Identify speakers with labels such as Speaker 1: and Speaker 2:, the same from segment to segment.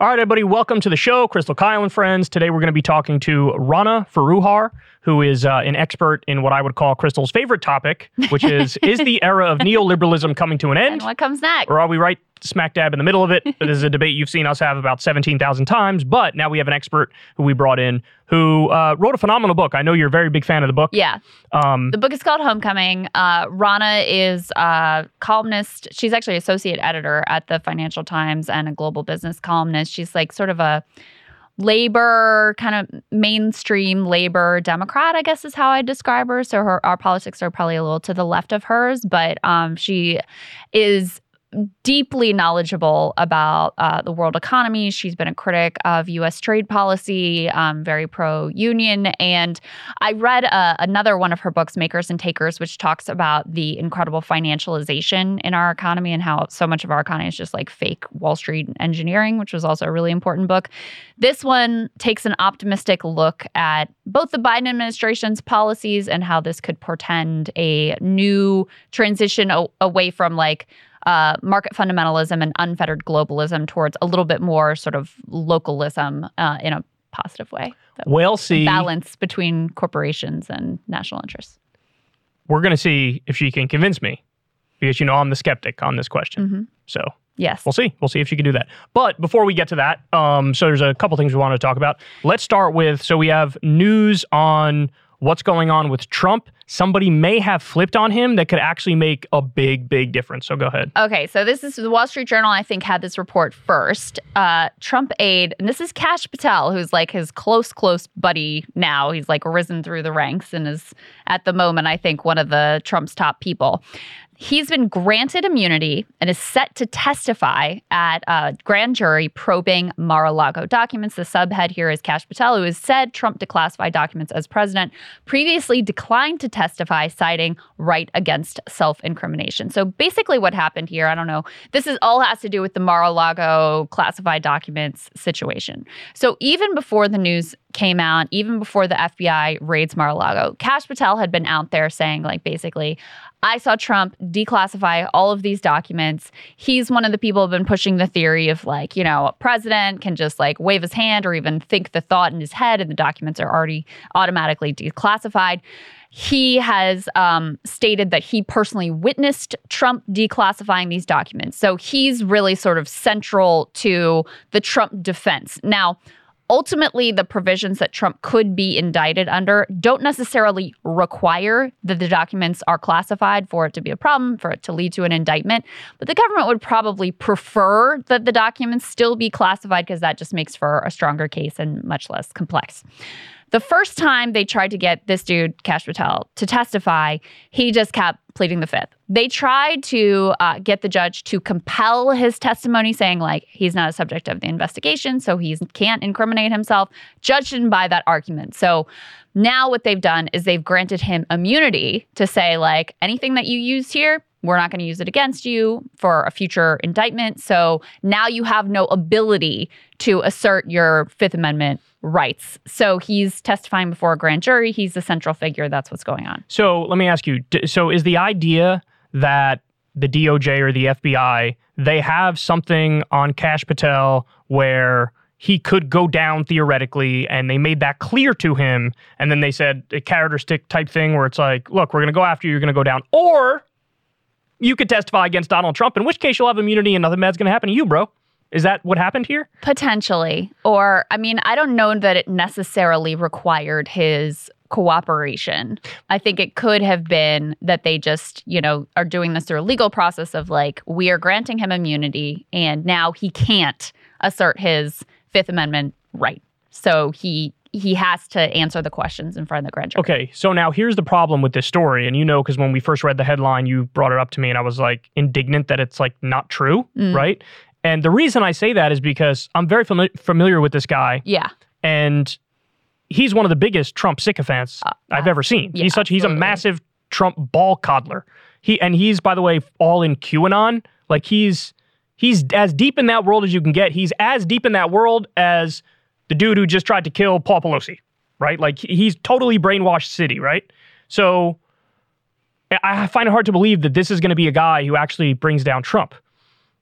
Speaker 1: All right, everybody, welcome to the show, Krystal Kyle and friends. Today we're going to be talking to Rana Foroohar, who is uh, an expert in what I would call Krystal's favorite topic, which is Is the era of neoliberalism coming to an end?
Speaker 2: And what comes next?
Speaker 1: Or are we right smack dab in the middle of it? this is a debate you've seen us have about 17,000 times, but now we have an expert who we brought in who uh, wrote a phenomenal book. I know you're a very big fan of the book.
Speaker 2: Yeah.
Speaker 1: Um,
Speaker 2: The book is called Homecoming. Uh, Rana is a columnist. She's actually associate editor at the Financial Times and a global business columnist. She's like sort of a labor kind of mainstream labor democrat i guess is how i describe her. So her our politics are probably a little to the left of hers but um, she is deeply knowledgeable about uh, the world economy. She's been a critic of U.S. trade policy, um, very pro-union, and I read uh, another one of her books, Makers and Takers, which talks about the incredible financialization in our economy and how so much of our economy is just like fake Wall Street engineering, which was also a really important book. This one takes an optimistic look at both the Biden administration's policies and how this could portend a new transition o- away from like uh, market fundamentalism and unfettered globalism towards a little bit more sort of localism uh, in a positive way. So
Speaker 1: we'll see.
Speaker 2: balance between corporations and national interests.
Speaker 1: We're going to see if she can convince me because, you know, I'm the skeptic on this question.
Speaker 2: Mhm.
Speaker 1: So
Speaker 2: Yes.
Speaker 1: we'll see. We'll see if she can do that. But before we get to that, um, so there's a couple things we want to talk about. Let's start with so we have news on what's going on with Trump. Somebody may have flipped on him that could actually make a big, big difference. So go ahead.
Speaker 2: Okay, so this is the Wall Street Journal, I think, had this report first. Uh, Trump aide, and this is Kash Patel, who's like his close, close buddy now. He's like risen through the ranks and is at the moment, I think, one of the Trump's top people. He's been granted immunity and is set to testify at a grand jury probing Mar a Lago documents. The subhead here is Kash Patel, who has said Trump declassified documents as president, previously declined to testify, citing right against self incrimination. So basically, what happened here, I don't know, this is all has to do with the Mar a Lago classified documents situation. So even before the news came out, even before the FBI raids Mar a Lago, Kash Patel had been out there saying, like, basically, I saw Trump declassify all of these documents. He's one of the people who've been pushing the theory of like, you know, a president can just like wave his hand or even think the thought in his head and the documents are already automatically declassified. He has um, stated that he personally witnessed Trump declassifying these documents. So he's really sort of central to the Trump defense. Now, ultimately the provisions that Trump could be indicted under don't necessarily require that the documents are classified for it to be a problem, for it to lead to an indictment. But the government would probably prefer that the documents still be classified because that just makes for a stronger case and much less complex. The first time they tried to get this dude, Kash Patel, to testify, he just kept pleading the fifth. They tried to uh, get the judge to compel his testimony, saying, like, he's not a subject of the investigation, so he can't incriminate himself. Judge didn't buy that argument. So now what they've done is they've granted him immunity to say, like, anything that you used here, we're not going to use it against you for a future indictment. So now you have no ability to assert your Fifth Amendment rights. So he's testifying before a grand jury. He's the central figure. That's what's going on.
Speaker 1: So let me ask you. So is the idea that the DOJ or the FBI they have something on Kash Patel where he could go down theoretically, and they made that clear to him, and then they said a carrot or stick type thing where it's like, look, we're going to go after you, you're going to go down, or you could testify against Donald Trump, in which case you'll have immunity and nothing bad's going to happen to you, bro. Is that what happened here?
Speaker 2: Potentially. Or, I mean, I don't know that it necessarily required his cooperation. I think it could have been that they just, you know, are doing this through a legal process of like, we are granting him immunity and now he can't assert his Fifth Amendment right. So he he has to answer the questions in front of the grand jury.
Speaker 1: Okay, so now here's the problem with this story, and you know, because when we first read the headline, you brought it up to me, and I was like indignant that it's like not true,
Speaker 2: Mm.
Speaker 1: right? And the reason I say that is because I'm very fami- familiar with this guy,
Speaker 2: Yeah.
Speaker 1: and he's one of the biggest Trump sycophants I've ever seen.
Speaker 2: Uh, yeah,
Speaker 1: he's such he's a massive Trump ball coddler. He and he's by the way all in QAnon. Like he's he's as deep in that world as you can get. He's as deep in that world as the dude who just tried to kill Paul Pelosi, right? Like he's totally brainwashed city, right? So I find it hard to believe that this is going to be a guy who actually brings down Trump.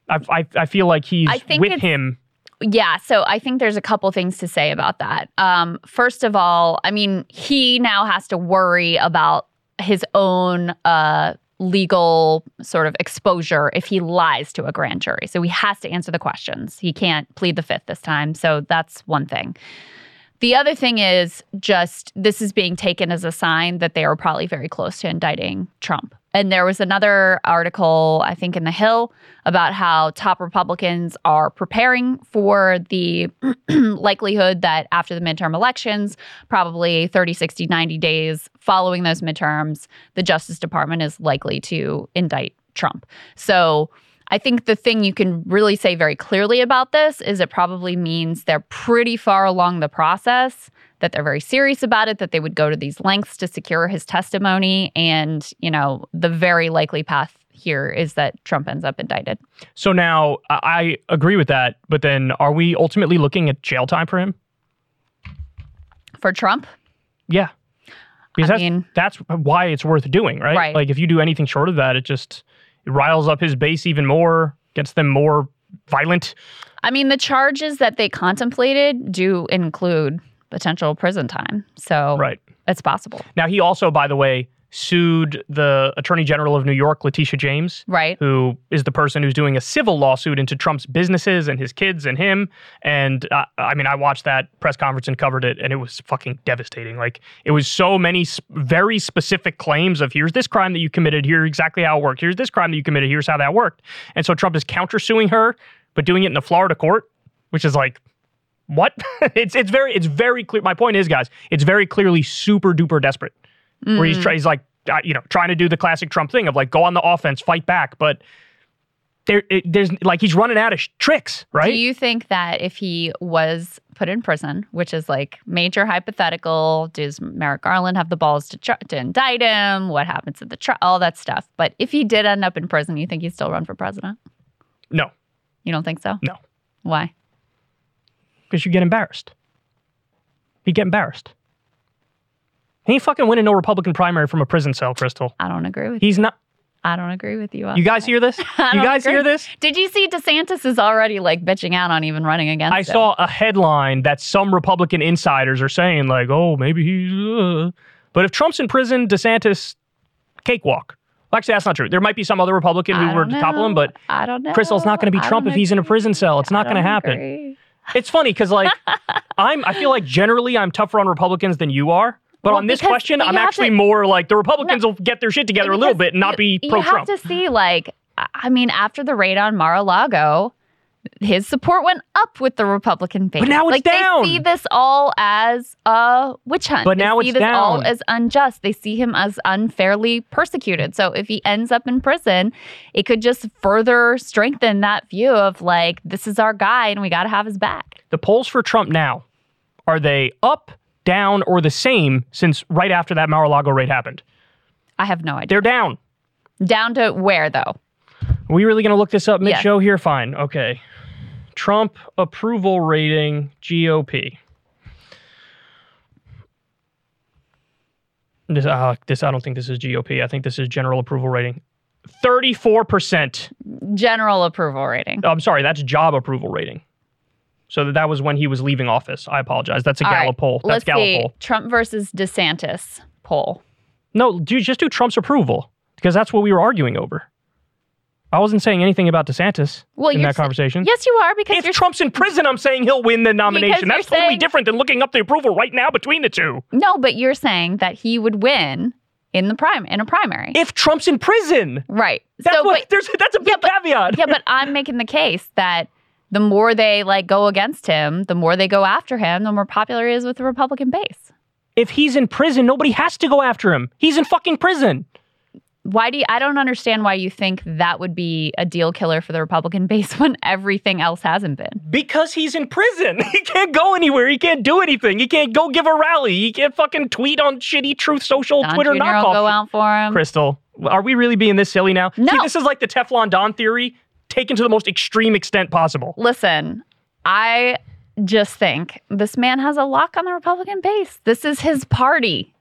Speaker 1: I, I, I feel like he's
Speaker 2: I think
Speaker 1: with him
Speaker 2: Yeah, so I think there's a couple things to say about that. Um, first of all, I mean, he now has to worry about his own uh, legal sort of exposure if he lies to a grand jury. So he has to answer the questions. He can't plead the fifth this time. So that's one thing. The other thing is just this is being taken as a sign that they are probably very close to indicting Trump. And there was another article, I think, in The Hill about how top Republicans are preparing for the likelihood that after the midterm elections, probably 30, 60, 90 days following those midterms, the Justice Department is likely to indict Trump. So I think the thing you can really say very clearly about this is it probably means they're pretty far along the process, that they're very serious about it, that they would go to these lengths to secure his testimony. And, you know, the very likely path here is that Trump ends up indicted.
Speaker 1: So now I agree with that, but then are we ultimately looking at jail time for him?
Speaker 2: For Trump,
Speaker 1: Yeah. Because
Speaker 2: I
Speaker 1: that's,
Speaker 2: mean-
Speaker 1: that's why it's worth doing, right?
Speaker 2: Right.
Speaker 1: Like if you do anything short of that, it just it riles up his base even more, gets them more violent.
Speaker 2: I mean, the charges that they contemplated do include potential prison time. So
Speaker 1: Right.
Speaker 2: it's possible.
Speaker 1: Now he also, by the way, sued the Attorney General of New York, Letitia James,
Speaker 2: Right.
Speaker 1: who is the person who's doing a civil lawsuit into Trump's businesses and his kids and him. And uh, I mean, I watched that press conference and covered it, and it was fucking devastating. Like, it was so many s- very specific claims of here's this crime that you committed, here exactly how it worked, here's this crime that you committed, here's how that worked. And so Trump is countersuing her, but doing it in a Florida court, which is like, what? it's it's very it's very clear. My point is, guys, it's very clearly super duper desperate where he's, try, he's like, uh, you know, trying to do the classic Trump thing of like go on the offense, fight back, but there, it, there's like he's running out of sh- tricks, right?
Speaker 2: Do you think that if he was put in prison, which is like major hypothetical, does Merrick Garland have the balls to, tr- to indict him? What happens at the trial? All that stuff. But if he did end up in prison, you think he'd still run for president?
Speaker 1: no,
Speaker 2: You don't think so?
Speaker 1: No.
Speaker 2: Why?
Speaker 1: Because you get embarrassed. You get embarrassed. He ain't fucking winning no Republican primary from a prison cell, Krystal.
Speaker 2: I don't agree with you.
Speaker 1: He's not.
Speaker 2: I don't agree with you.
Speaker 1: You guys
Speaker 2: that.
Speaker 1: hear this? You guys
Speaker 2: agree.
Speaker 1: hear this?
Speaker 2: Did you see DeSantis is already like bitching out on even running against
Speaker 1: I
Speaker 2: him?
Speaker 1: saw a headline that some Republican insiders are saying, like, oh, maybe he's. Uh. But if Trump's in prison, DeSantis, cakewalk. Well, actually, that's not true. There might be some other Republican who were to topple him, but
Speaker 2: I don't know.
Speaker 1: Krystal's not going to be Trump if he's in a prison cell. It's not going to happen.
Speaker 2: agree.
Speaker 1: It's funny because, like, I'm. I feel like generally I'm tougher on Republicans than you are. But
Speaker 2: Well,
Speaker 1: on this
Speaker 2: because-
Speaker 1: question, I'm actually
Speaker 2: to-
Speaker 1: more like the Republicans will get their shit together a little bit and not
Speaker 2: you-
Speaker 1: be pro Trump.
Speaker 2: You have to see, like, I- I mean, after the raid on Mar-a-Lago, his support went up with the Republican base.
Speaker 1: But now it's
Speaker 2: like,
Speaker 1: down.
Speaker 2: They see this all as a witch hunt.
Speaker 1: But
Speaker 2: They
Speaker 1: now
Speaker 2: see
Speaker 1: it's
Speaker 2: this all as unjust. They see him as unfairly persecuted. So if he ends up in prison, it could just further strengthen that view of like, this is our guy and we got to have his back.
Speaker 1: the polls for Trump now are they up, down, or the same since right after that Mar-a-Lago raid happened?
Speaker 2: I have no idea.
Speaker 1: They're down.
Speaker 2: Down to where though?
Speaker 1: Are we really going to look this up mid-show here? Fine. Okay. Trump approval rating GOP. This, uh, this I don't think this is GOP. I think this is general approval rating. 34%.
Speaker 2: General approval rating.
Speaker 1: I'm sorry, that's job approval rating. So that, that was when he was leaving office. I apologize. That's a
Speaker 2: All right,
Speaker 1: Gallup poll. That's
Speaker 2: Let's
Speaker 1: Gallup
Speaker 2: see.
Speaker 1: poll.
Speaker 2: Trump versus DeSantis poll.
Speaker 1: No, dude, just do Trump's approval because that's what we were arguing over. I wasn't saying anything about DeSantis
Speaker 2: Well,
Speaker 1: in that conversation.
Speaker 2: Yes, you are because
Speaker 1: if Trump's in prison, I'm saying he'll win the nomination. That's totally
Speaker 2: saying-
Speaker 1: different than looking up the approval right now between the two.
Speaker 2: no, but you're saying that he would win in the prime in a primary,
Speaker 1: If Trump's in prison,
Speaker 2: right?
Speaker 1: that's
Speaker 2: so,
Speaker 1: what
Speaker 2: but
Speaker 1: there's that's a big
Speaker 2: Yeah, but-
Speaker 1: caveat.
Speaker 2: yeah, but I'm making the case that the more they like go against him, the more they go after him, the more popular he is with the Republican base.
Speaker 1: If he's in prison, nobody has to go after him. He's in fucking prison.
Speaker 2: Why do you, I don't understand why you think that would be a deal killer for the Republican base when everything else hasn't been?
Speaker 1: Because he's in prison. He can't go anywhere. He can't do anything. He can't go give a rally. He can't fucking tweet on shitty Truth Social
Speaker 2: Don
Speaker 1: Twitter
Speaker 2: Jr. will
Speaker 1: knockoff.
Speaker 2: go out for him.
Speaker 1: Krystal, are we really being this silly now?
Speaker 2: No.
Speaker 1: See, this is like the Teflon Don theory taken to the most extreme extent possible.
Speaker 2: Listen, I just think this man has a lock on the Republican base. This is his party.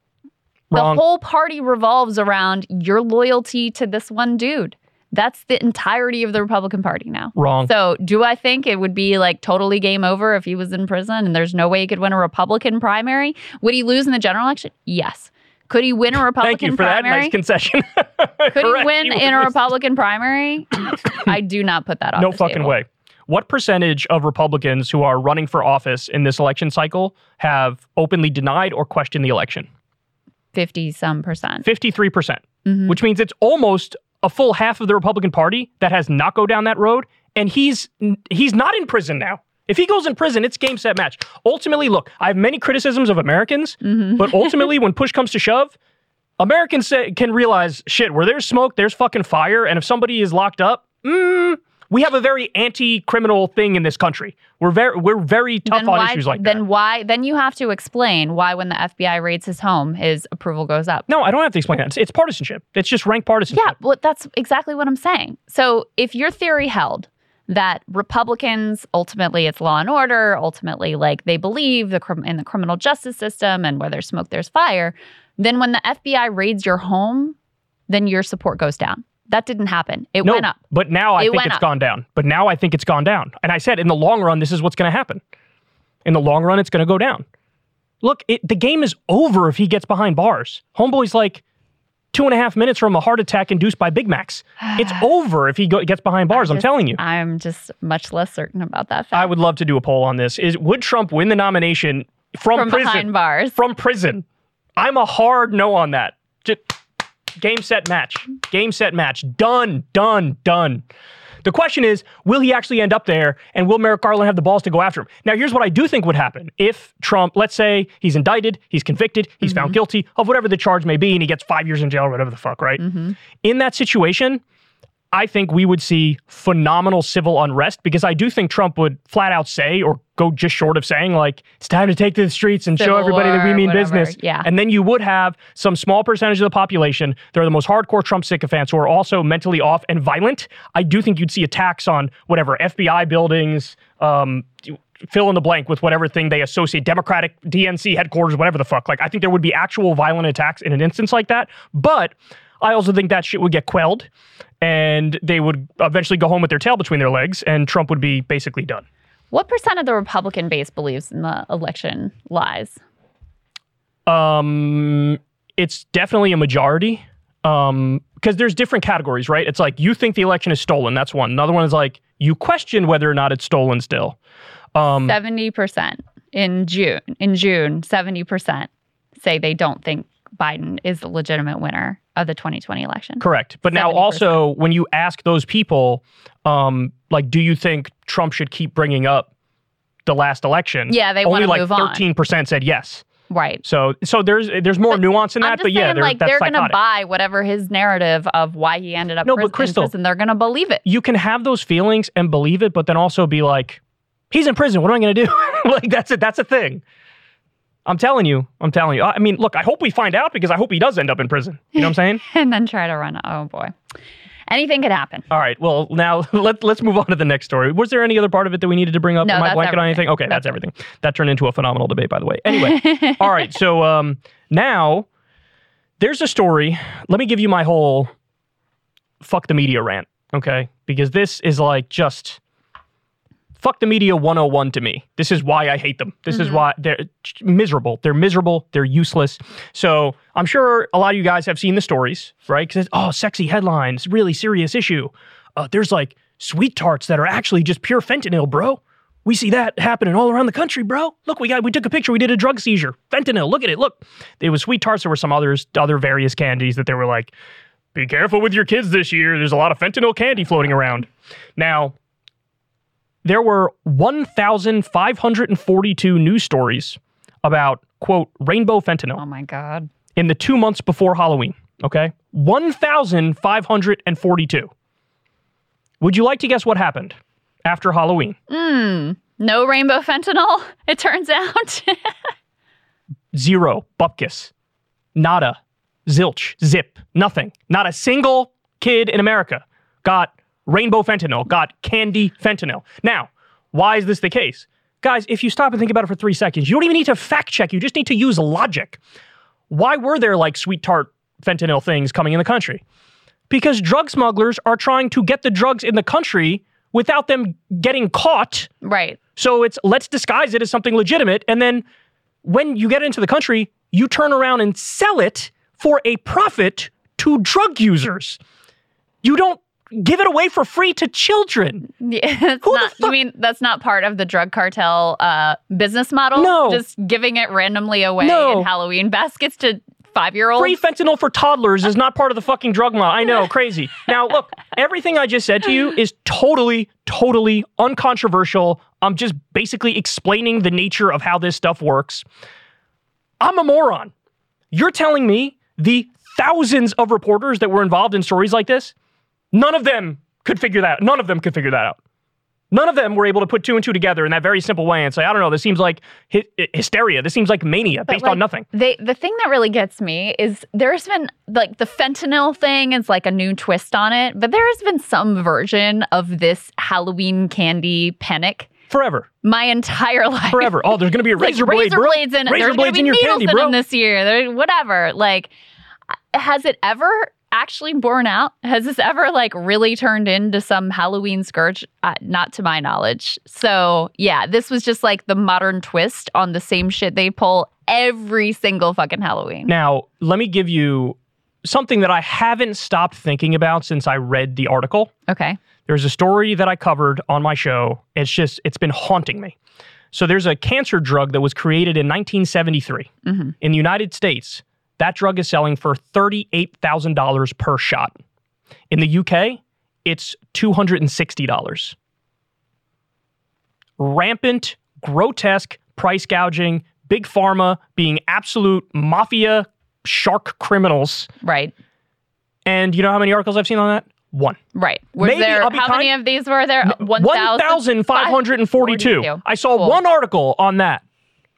Speaker 1: Wrong.
Speaker 2: The whole party revolves around your loyalty to this one dude. That's the entirety of the Republican Party now.
Speaker 1: Wrong.
Speaker 2: So, do I think it would be like totally game over if he was in prison and there's no way he could win a Republican primary? Would he lose in the general election? Yes. Could he win a Republican
Speaker 1: Thank you for
Speaker 2: primary?
Speaker 1: that nice concession.
Speaker 2: Could he win
Speaker 1: would
Speaker 2: in a. Republican primary? I do not put that on
Speaker 1: No fucking
Speaker 2: table.
Speaker 1: way. What percentage of Republicans who are running for office in this election cycle have openly denied or questioned the election?
Speaker 2: 50 some percent.
Speaker 1: 53%, percent
Speaker 2: Mhm.
Speaker 1: which means it's almost a full half of the Republican Party that has not go down that road. And he's he's not in prison now. If he goes in prison, it's game set match. Ultimately, look, I have many criticisms of Americans,
Speaker 2: Mhm.
Speaker 1: but ultimately, when push comes to shove, Americans say, can realize shit. Where there's smoke, there's fucking fire. And if somebody is locked up, mm, we have a very anti-criminal thing in this country. We're very we're very tough
Speaker 2: then
Speaker 1: on
Speaker 2: why,
Speaker 1: issues like
Speaker 2: then
Speaker 1: that.
Speaker 2: why then you have to explain why when the FBI raids his home his approval goes up.
Speaker 1: No, I don't have to explain that. It's, it's partisanship. It's just rank partisanship.
Speaker 2: Yeah, well that's exactly what I'm saying. So if your theory held that Republicans ultimately it's law and order, ultimately like they believe the in the criminal justice system and where there's smoke there's fire, then when the FBI raids your home, then your support goes down. That didn't happen. It
Speaker 1: no,
Speaker 2: went up.
Speaker 1: but now I
Speaker 2: It
Speaker 1: think it's
Speaker 2: up.
Speaker 1: gone down. But now I think it's gone down. And I said in the long run, this is what's going to happen. In the long run, it's going to go down. Look, it, the game is over if he gets behind bars. Homeboy's like two and a half minutes from a heart attack induced by Big Macs. It's over if he go, gets behind bars. I'm
Speaker 2: just-
Speaker 1: telling you.
Speaker 2: I'm just much less certain about that fact.
Speaker 1: I would love to do a poll on this. Is would Trump win the nomination from,
Speaker 2: From
Speaker 1: prison?
Speaker 2: behind bars.
Speaker 1: From prison. I'm a hard no on that. Just game set match. Game set match. Done. Done. Done. The question is, will he actually end up there and will Merrick Garland have the balls to go after him? Now, here's what I do think would happen. If Trump, let's say he's indicted, he's convicted, he's found mm-hmm. guilty of whatever the charge may be, and he gets five years in jail or whatever the fuck, right? Mm-hmm. In that situation, I think we would see phenomenal civil unrest because I do think Trump would flat out say or go just short of saying like it's time to take to the streets and show everybody that we mean
Speaker 2: whatever,
Speaker 1: business.
Speaker 2: yeah.
Speaker 1: And then you would have some small percentage of the population. They're the most hardcore Trump sycophants who are also mentally off and violent. I do think you'd see attacks on whatever FBI buildings, um, fill in the blank with whatever thing they associate Democratic DNC headquarters, whatever the fuck. Like I think there would be actual violent attacks in an instance like that. But I also think that shit would get quelled and they would eventually go home with their tail between their legs and Trump would be basically done.
Speaker 2: What percent of the Republican base believes in the election lies?
Speaker 1: Um, it's definitely a majority. Um, because there's different categories, right? It's like you think the election is stolen. That's one. Another one is like you question whether or not it's stolen still. Um,
Speaker 2: Seventy percent in June. In June, seventy percent say they don't think Biden is the legitimate winner of the 2020 election.
Speaker 1: correct. But now
Speaker 2: 70%.
Speaker 1: also when you ask those people, um, like, do you think Trump should keep bringing up the last election?
Speaker 2: Yeah, they
Speaker 1: only
Speaker 2: want to
Speaker 1: like
Speaker 2: move on.
Speaker 1: thirteen percent said yes.
Speaker 2: Right.
Speaker 1: So so there's there's more
Speaker 2: But
Speaker 1: nuance in that, but yeah, they're,
Speaker 2: like they're gonna buy whatever his narrative of why he ended up
Speaker 1: No, but
Speaker 2: in
Speaker 1: Krystal-
Speaker 2: prison. They're gonna believe it.
Speaker 1: you can have those feelings and believe it, but then also be like, he's in prison. What am I going to do? like that's it. That's a thing. I'm telling you. I'm telling you. I mean, look. I hope we find out because I hope he does end up in prison. You know what I'm saying?
Speaker 2: and then try to run. Oh boy, anything could happen.
Speaker 1: All right. Well, now let let's move on to the next story. Was there any other part of it that we needed to bring up?
Speaker 2: No,
Speaker 1: Am I
Speaker 2: that's
Speaker 1: blanking on anything? Okay, that's,
Speaker 2: That's
Speaker 1: everything. That turned into a phenomenal debate, by the way. Anyway, all right. So um, now there's a story. Let me give you my whole fuck the media rant, okay? Because this is like just fuck the media 101 to me. This is why I hate them. This is
Speaker 2: Mhm.
Speaker 1: why they're miserable. They're miserable. They're useless. So I'm sure a lot of you guys have seen the stories, right? Because it's, oh, sexy headlines, really serious issue. Uh, there's like sweet tarts that are actually just pure fentanyl, bro. We see that happening all around the country, bro. Look, we got we took a picture. We did a drug seizure. Fentanyl. Look at it. Look, it was sweet tarts. There were some others, other various candies that they were like, be careful with your kids this year. There's a lot of fentanyl candy floating around. Now, there were 1,542 news stories about, quote, rainbow fentanyl
Speaker 2: Oh my god.
Speaker 1: in the two months before Halloween. Okay? 1,542. Would you like to guess what happened after Halloween?
Speaker 2: Hmm. No rainbow fentanyl. It turns out.
Speaker 1: Zero. Bupkis. Nada. Zilch. Zip. Nothing. Not a single kid in America got rainbow fentanyl, got candy fentanyl. Now, why is this the case? Guys, if you stop and think about it for three seconds, you don't even need to fact check. You just need to use logic. Why were there like sweet tart fentanyl things coming in the country? because drug smugglers are trying to get the drugs in the country without them getting caught.
Speaker 2: Right.
Speaker 1: So it's let's disguise it as something legitimate. And then when you get into the country, you turn around and sell it for a profit to drug users. You don't give it away for free to children.
Speaker 2: Yeah, that's
Speaker 1: Who the
Speaker 2: not, you
Speaker 1: fuck-
Speaker 2: mean that's not part of the drug cartel uh, business model?
Speaker 1: No.
Speaker 2: Just giving it randomly away
Speaker 1: No.
Speaker 2: in Halloween baskets to five year olds?
Speaker 1: Free fentanyl for toddlers is not part of the fucking drug law. I know, crazy. Now, look, everything I just said to you is totally, totally uncontroversial. I'm just basically explaining the nature of how this stuff works. I'm a moron. You're telling me the thousands of reporters that were involved in stories like this, none of them could figure that. None of them could figure that out. None of them were able to put two and two together in that very simple way and say, I don't know, this seems like hy- hysteria. This seems like mania
Speaker 2: But,
Speaker 1: based
Speaker 2: like,
Speaker 1: on nothing.
Speaker 2: They the thing that really gets me is there's been like the fentanyl thing is like a new twist on it, but there has been some version of this Halloween candy panic
Speaker 1: Forever.
Speaker 2: my entire life.
Speaker 1: Forever. Oh, there's going to be a
Speaker 2: Like
Speaker 1: razor blade,
Speaker 2: razor
Speaker 1: bro.
Speaker 2: blades in
Speaker 1: razor
Speaker 2: there's
Speaker 1: blades
Speaker 2: be
Speaker 1: in your candy, bro.
Speaker 2: them this year. There, whatever. Like, uh, has it ever actually borne out? Has this ever like really turned into some Halloween scourge? Uh, not to my knowledge. So yeah, this was just like the modern twist on the same shit they pull every single fucking Halloween.
Speaker 1: Now, let me give you something that I haven't stopped thinking about since I read the article.
Speaker 2: Okay.
Speaker 1: There's a story that I covered on my show. It's just, it's been haunting me. So there's a cancer drug that was created in 1973
Speaker 2: Mhm.
Speaker 1: in the United States. That drug is selling for $38,000 per shot. In the UK, it's $260. Rampant, grotesque price gouging, big pharma being absolute mafia shark criminals.
Speaker 2: Right.
Speaker 1: And you know how many articles I've seen on that? One.
Speaker 2: Right. Was
Speaker 1: Maybe
Speaker 2: there how
Speaker 1: kind-
Speaker 2: many of these were there? One thousand.
Speaker 1: 1,542. I saw
Speaker 2: Cool.
Speaker 1: one article on that.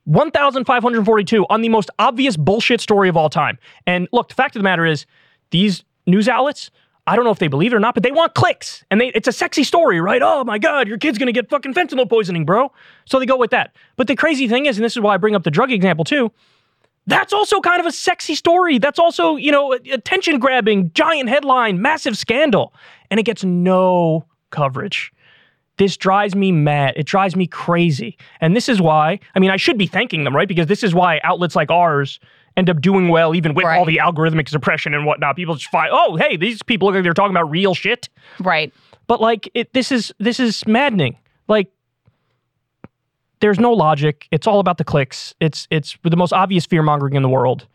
Speaker 1: 1,542 on the most obvious bullshit story of all time. And look, the fact of the matter is, these news outlets, I don't know if they believe it or not, but they want clicks. And they, it's a sexy story, right? Oh my God, your kid's gonna get fucking fentanyl poisoning, bro. So they go with that. But the crazy thing is, and this is why I bring up the drug example too, that's also kind of a sexy story. That's also, you know, attention grabbing, giant headline, massive scandal. And it gets no coverage. This drives me mad. It drives me crazy. And this is why, I mean, I should be thanking them, right? Because this is why outlets like ours end up doing well, even with all the algorithmic suppression and whatnot. People just find, oh, hey, these people look like they're talking about real shit.
Speaker 2: Right.
Speaker 1: But like, it, this is this is maddening. Like, there's no logic. It's all about the clicks. It's it's the most obvious fear mongering in the world.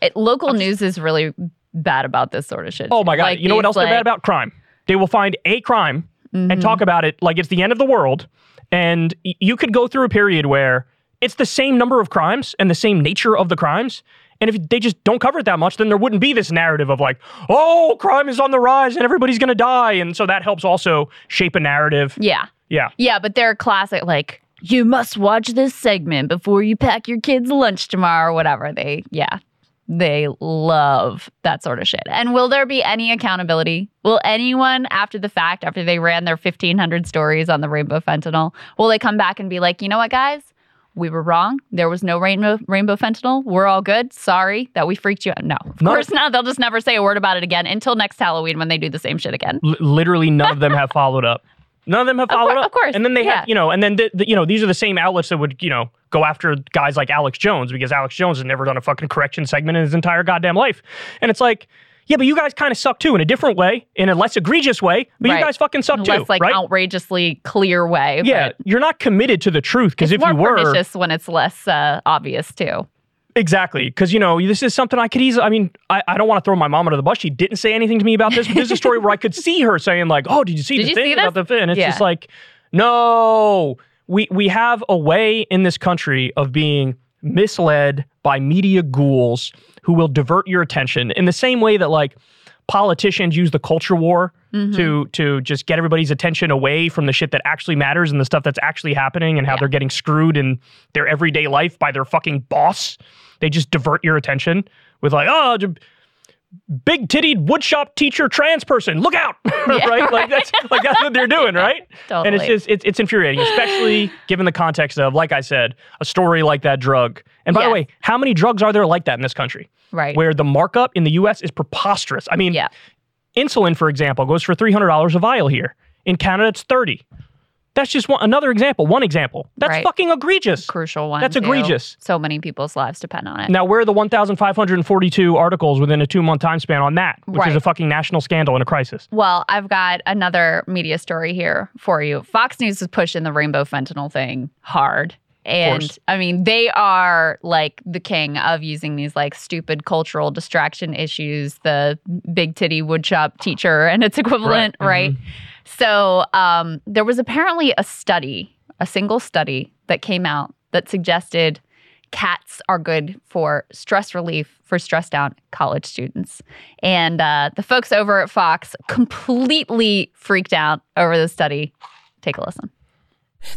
Speaker 2: It, local news is really bad about this sort of shit.
Speaker 1: Oh my god!
Speaker 2: Like
Speaker 1: you know what else they're bad about? Crime. They will find a crime
Speaker 2: Mhm.
Speaker 1: and talk about it like it's the end of the world. And you could go through a period where it's the same number of crimes and the same nature of the crimes. And if they just don't cover it that much, then there wouldn't be this narrative of like, oh, crime is on the rise and everybody's going to die. And so that helps also shape a narrative.
Speaker 2: Yeah.
Speaker 1: Yeah.
Speaker 2: Yeah, but they're classic like you must watch this segment before you pack your kids lunch tomorrow or whatever. They yeah. They love that sort of shit. And will there be any accountability? Will anyone after the fact, after they ran their 1500 stories on the rainbow fentanyl, will they come back and be like, "You know what, guys? We were wrong. There was no rainbow rainbow fentanyl. We're all good. Sorry that we freaked you out." No. Of
Speaker 1: No.
Speaker 2: course not. They'll just never say a word about it again until next Halloween when they do the same shit again.
Speaker 1: L- literally none of them have followed up. None of them have
Speaker 2: Of
Speaker 1: followed up.
Speaker 2: of course,
Speaker 1: And then they
Speaker 2: yeah.
Speaker 1: have, you know, and then the, the, you know, these are the same outlets that would, you know, go after guys like Alex Jones because Alex Jones has never done a fucking correction segment in his entire goddamn life. And it's like, yeah, but you guys kind of suck too in a different way, in a less egregious way, but
Speaker 2: Right.
Speaker 1: you guys fucking suck
Speaker 2: In a
Speaker 1: too,
Speaker 2: less like
Speaker 1: right?
Speaker 2: outrageously clear way.
Speaker 1: yeah, you're not committed to the truth because if
Speaker 2: more
Speaker 1: you were,
Speaker 2: pernicious when it's less uh, obvious too.
Speaker 1: Exactly. Because, you know, this is something I could easily, I mean, I, I don't want to throw my mom under the bus. She didn't say anything to me about this, but this is a story where I could see her saying, like, oh, did you see
Speaker 2: Did
Speaker 1: the
Speaker 2: you
Speaker 1: thing
Speaker 2: see
Speaker 1: about the? And it's
Speaker 2: Yeah.
Speaker 1: just like, no, we, we have a way in this country of being misled by media ghouls who will divert your attention in the same way that, like, politicians use the culture war
Speaker 2: Mm-hmm.
Speaker 1: to to just get everybody's attention away from the shit that actually matters and the stuff that's actually happening and how
Speaker 2: Yeah.
Speaker 1: they're getting screwed in their everyday life by their fucking boss. They just divert your attention with like, oh, big tittied woodshop teacher trans person, look out, right? Like that's like that's what they're doing, right?
Speaker 2: Totally.
Speaker 1: And it's just it's it's infuriating, especially given the context of, like I said, a story like that drug. And by the way, how many drugs are there like that in this country?
Speaker 2: right.
Speaker 1: Where the markup in the U.S. is preposterous. I mean,
Speaker 2: yeah.
Speaker 1: Insulin, for example, goes for $300 a vial here. In Canada, it's 30. That's just one, another example, one example. That's
Speaker 2: Right.
Speaker 1: fucking egregious.
Speaker 2: Crucial one.
Speaker 1: That's
Speaker 2: too.
Speaker 1: egregious.
Speaker 2: So many people's lives depend on it.
Speaker 1: Now, where are the 1,542 articles within a two month time span on that, which is a fucking national scandal and a crisis?
Speaker 2: Well, I've got another media story here for you. Fox News is pushing the rainbow fentanyl thing hard. And. I mean, they are like the king of using these like stupid cultural distraction issues, the big titty woodshop teacher and its equivalent,
Speaker 1: Right. Mm-hmm.
Speaker 2: right? So um, there was apparently a study, a single study that came out that suggested cats are good for stress relief for stressed out college students. And uh, the folks over at Fox completely freaked out over the study. Take a listen.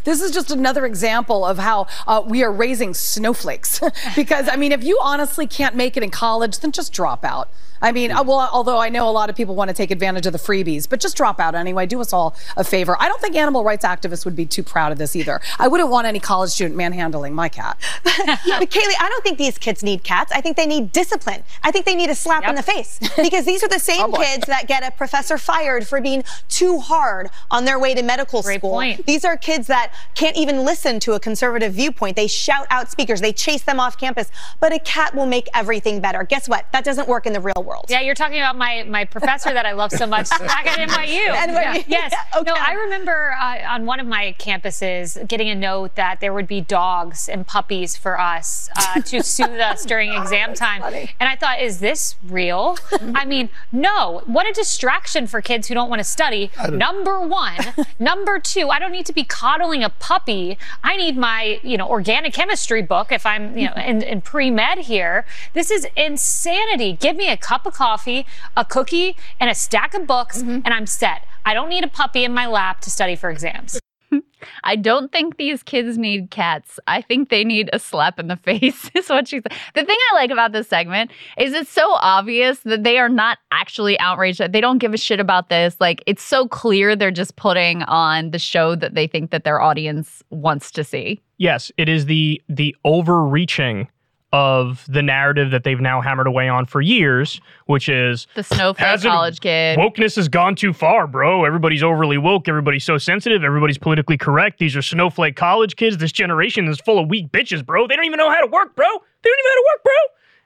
Speaker 3: This is just another example of how uh, we are raising snowflakes. because, I mean, if you honestly can't make it in college, then just drop out. I mean, well, although I know a lot of people want to take advantage of the freebies, but just drop out anyway. Do us all a favor. I don't think animal rights activists would be too proud of this either. I wouldn't want any college student manhandling my cat.
Speaker 4: But Kaylee, I don't think these kids need cats. I think they need discipline. I think they need a slap in the face because these are the same
Speaker 3: Oh,
Speaker 4: kids that get a professor fired for being too hard on their way to medical
Speaker 5: Great
Speaker 4: school.
Speaker 5: point.
Speaker 4: These are kids that can't even listen to a conservative viewpoint. They shout out speakers, they chase them off campus. But a cat will make everything better. Guess what? That doesn't work in the real world.
Speaker 5: Yeah, you're talking about my my professor that I love so much back at NYU.
Speaker 4: NYU,
Speaker 5: Yes.
Speaker 4: yeah,
Speaker 5: No. I remember uh, on one of my campuses getting a note that there would be dogs and puppies for us uh, to soothe us during exam time. And I thought, is this real? I mean, no. What a distraction for kids who don't want to study. Number one. Number two, I don't need to be coddling a puppy. I need my, you know, organic chemistry book if I'm, you know, in, in pre-med here. This is insanity. Give me a cup of coffee, a cookie, and a stack of books, mm-hmm. and I'm set. I don't need a puppy in my lap to study for exams.
Speaker 2: I don't think these kids need cats. I think they need a slap in the face, is what she said. The thing I like about this segment is it's so obvious that they are not actually outraged, that they don't give a shit about this. Like, it's so clear they're just putting on the show that they think that their audience wants to see.
Speaker 1: Yes, it is the the overreaching of the narrative that they've now hammered away on for years, which is
Speaker 2: The snowflake college kid.
Speaker 1: wokeness has gone too far, bro. Everybody's overly woke. Everybody's so sensitive. Everybody's politically correct. These are snowflake college kids. This generation is full of weak bitches, bro. They don't even know how to work, bro. They don't even know how to work, bro.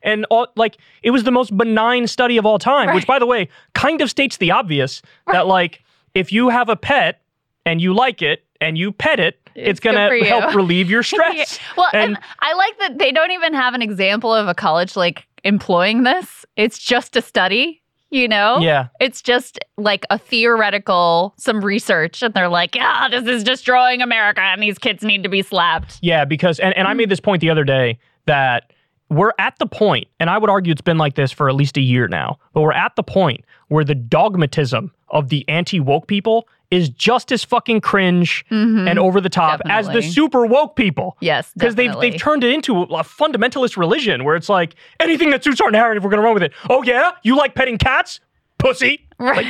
Speaker 1: And all, like it was the most benign study of all time, which by the way, kind of states the obvious that like if you have a pet and you like it and you pet it, it's,
Speaker 2: It's
Speaker 1: gonna help relieve your stress.
Speaker 2: Yeah. Well, and,
Speaker 1: and
Speaker 2: I like that they don't even have an example of a college like employing this. It's just a study, you know?
Speaker 1: Yeah.
Speaker 2: It's just like a theoretical, some research, and they're like, ah, this is destroying America, and these kids need to be slapped.
Speaker 1: Yeah, because and, and I made this point the other day that we're at the point, and I would argue it's been like this for at least a year now, but we're at the point where the dogmatism of the anti-woke people is just as fucking cringe mm-hmm. and over the top as the super woke people.
Speaker 2: Yes,
Speaker 1: Because they've they've turned it into a fundamentalist religion where it's like anything that suits our narrative, we're gonna run with it. Oh yeah? You like petting cats? Pussy.
Speaker 2: Right.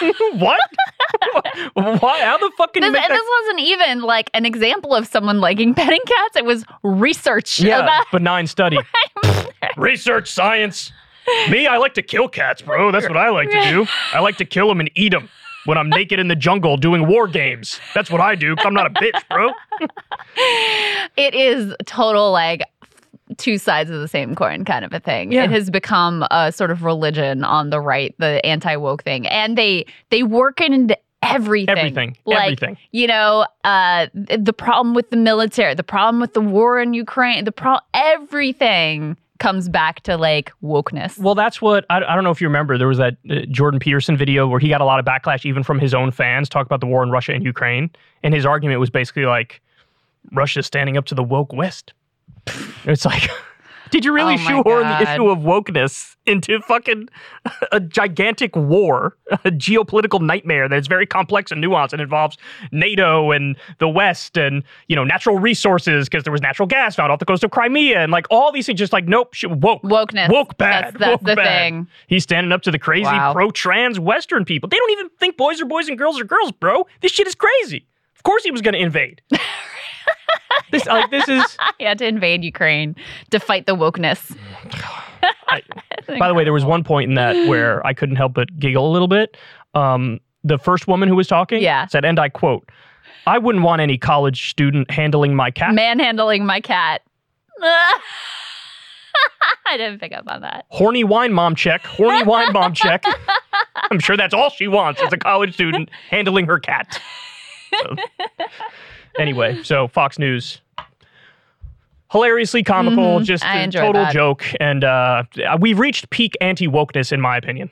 Speaker 1: what? Why? How the fuck can you
Speaker 2: This,
Speaker 1: make
Speaker 2: and
Speaker 1: that?
Speaker 2: this wasn't even like an example of someone liking petting cats. It was research
Speaker 1: Yeah,
Speaker 2: about
Speaker 1: benign study. Research science. Me, I like to kill cats, bro. That's what I like to do. I like to kill them and eat them when I'm naked in the jungle doing war games. That's what I do. I'm not a bitch, bro.
Speaker 2: it is total like two sides of the same coin kind of a thing.
Speaker 1: Yeah.
Speaker 2: It has become a sort of religion on the right, the anti-woke thing. And they they work it into everything.
Speaker 1: Everything.
Speaker 2: Like,
Speaker 1: Everything.
Speaker 2: You know, uh the problem with the military, the problem with the war in Ukraine, the problem, everything comes back to like wokeness.
Speaker 1: Well, that's what I, I don't know if you remember. There was that uh, Jordan Peterson video where he got a lot of backlash, even from his own fans, talk about the war in Russia and Ukraine. And his argument was basically like, Russia's standing up to the woke West. It's like, did you really
Speaker 2: Oh
Speaker 1: shoehorn the issue of wokeness into fucking a gigantic war, a geopolitical nightmare that's very complex and nuanced and involves NATO and the West and, you know, natural resources because there was natural gas found off the coast of Crimea and like all these things just like, nope, sh- woke.
Speaker 2: Wokeness.
Speaker 1: Woke bad.
Speaker 2: That's- that's
Speaker 1: woke
Speaker 2: the
Speaker 1: bad.
Speaker 2: thing.
Speaker 1: He's standing up to the crazy
Speaker 2: Wow.
Speaker 1: pro-trans Western people. They don't even think boys are boys and girls are girls, bro. This shit is crazy. Of course he was going to invade. this like this is.
Speaker 2: he had to invade Ukraine to fight the wokeness.
Speaker 1: I, by the way, there was one point in that where I couldn't help but giggle a little bit. Um, the first woman who was talking
Speaker 2: Yeah.
Speaker 1: said, and I quote, I wouldn't want any college student handling my cat.
Speaker 2: Manhandling my cat. I didn't pick up on that.
Speaker 1: Horny wine mom check. Horny wine mom check. I'm sure that's all she wants as a college student handling her cat. So- anyway, so Fox News. Hilariously comical,
Speaker 2: Mhm.
Speaker 1: just a total
Speaker 2: that.
Speaker 1: joke. And uh, we've reached peak anti wokeness, in my opinion.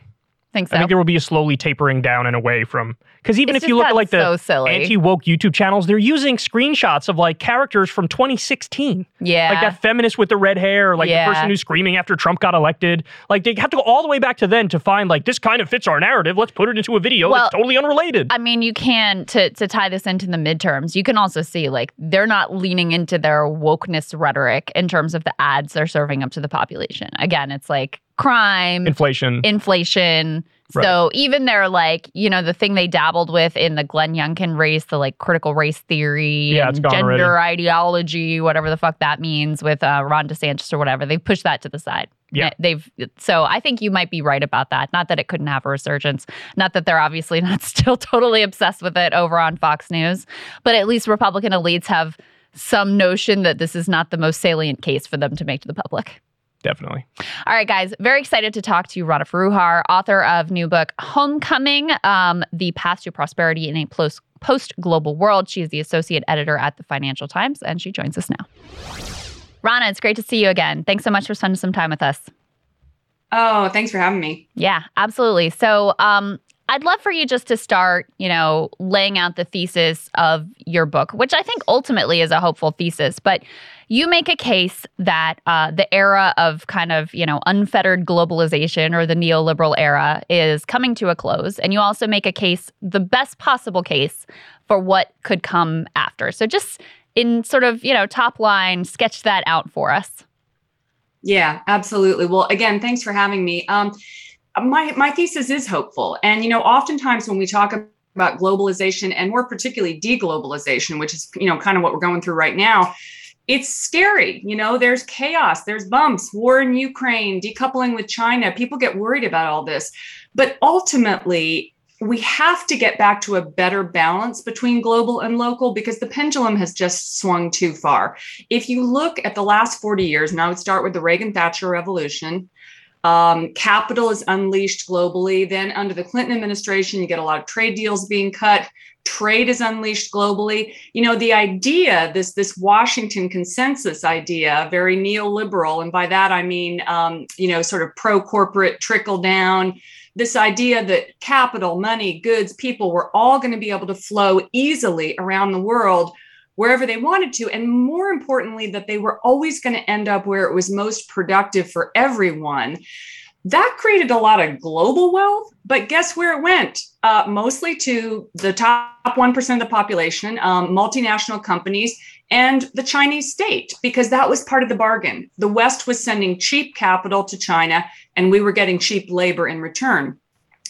Speaker 2: Think so.
Speaker 1: I think there will be a slowly tapering down and away from because even
Speaker 2: It's
Speaker 1: if you look at like
Speaker 2: so
Speaker 1: the anti woke YouTube channels, they're using screenshots of like characters from 2016,
Speaker 2: yeah.
Speaker 1: like that feminist with the red hair, like
Speaker 2: Yeah.
Speaker 1: the person who's screaming after Trump got elected. Like they have to go all the way back to then to find like this kind of fits our narrative. Let's put it into a video
Speaker 2: Well,
Speaker 1: that's totally unrelated.
Speaker 2: I mean, you can to to tie this into the midterms. You can also see like they're not leaning into their wokeness rhetoric in terms of the ads they're serving up to the population. Again, it's like crime,
Speaker 1: Inflation.
Speaker 2: inflation. So even their like, you know, the thing they dabbled with in the Glenn Youngkin race, the like critical race theory
Speaker 1: Yeah,
Speaker 2: and gender ideology, whatever the fuck that means with uh, Ron DeSantis or whatever, they pushed that to the side.
Speaker 1: Yeah.
Speaker 2: They've so I think you might be right about that. Not that it couldn't have a resurgence. Not that they're obviously not still totally obsessed with it over on Fox News, but at least Republican elites have some notion that this is not the most salient case for them to make to the public.
Speaker 1: Definitely.
Speaker 2: All right, guys, very excited to talk to Rana Foroohar, author of new book Homecoming: um, The Path to Prosperity in a Post Global World. She is the associate editor at the Financial Times, and she joins us now. Rana, it's great to see you again. Thanks so much for spending some time with us.
Speaker 6: Oh, thanks for having me.
Speaker 2: Yeah, absolutely. So, um, I'd love for you just to start, you know, laying out the thesis of your book, which I think ultimately is a hopeful thesis. But you make a case that uh, the era of kind of, you know, unfettered globalization or the neoliberal era is coming to a close. And you also make a case, the best possible case for what could come after. So just in sort of, you know, top line, sketch that out for us.
Speaker 6: Yeah, absolutely. Well, again, thanks for having me. Um, my my thesis is hopeful, and you know, oftentimes when we talk about globalization and more particularly deglobalization, which is you know kind of what we're going through right now, it's scary. You know, there's chaos, there's bumps, war in Ukraine, decoupling with China. People get worried about all this, but ultimately. We have to get back to a better balance between global and local because the pendulum has just swung too far. If you look at the last 40 years, and I would start with the Reagan Thatcher revolution, um, capital is unleashed globally. Then, under the Clinton administration, you get a lot of trade deals being cut. Trade is unleashed globally. You know, the idea, this this Washington consensus idea, very neoliberal, and by that I mean, um, you know, sort of pro corporate trickle down. This idea that capital, money, goods, people were all going to be able to flow easily around the world wherever they wanted to. And more importantly, that they were always going to end up where it was most productive for everyone. That created a lot of global wealth, but guess where it went? Uh, mostly to the top 1% of the population, um, multinational companies, and the Chinese state, because that was part of the bargain. The West was sending cheap capital to China, and we were getting cheap labor in return.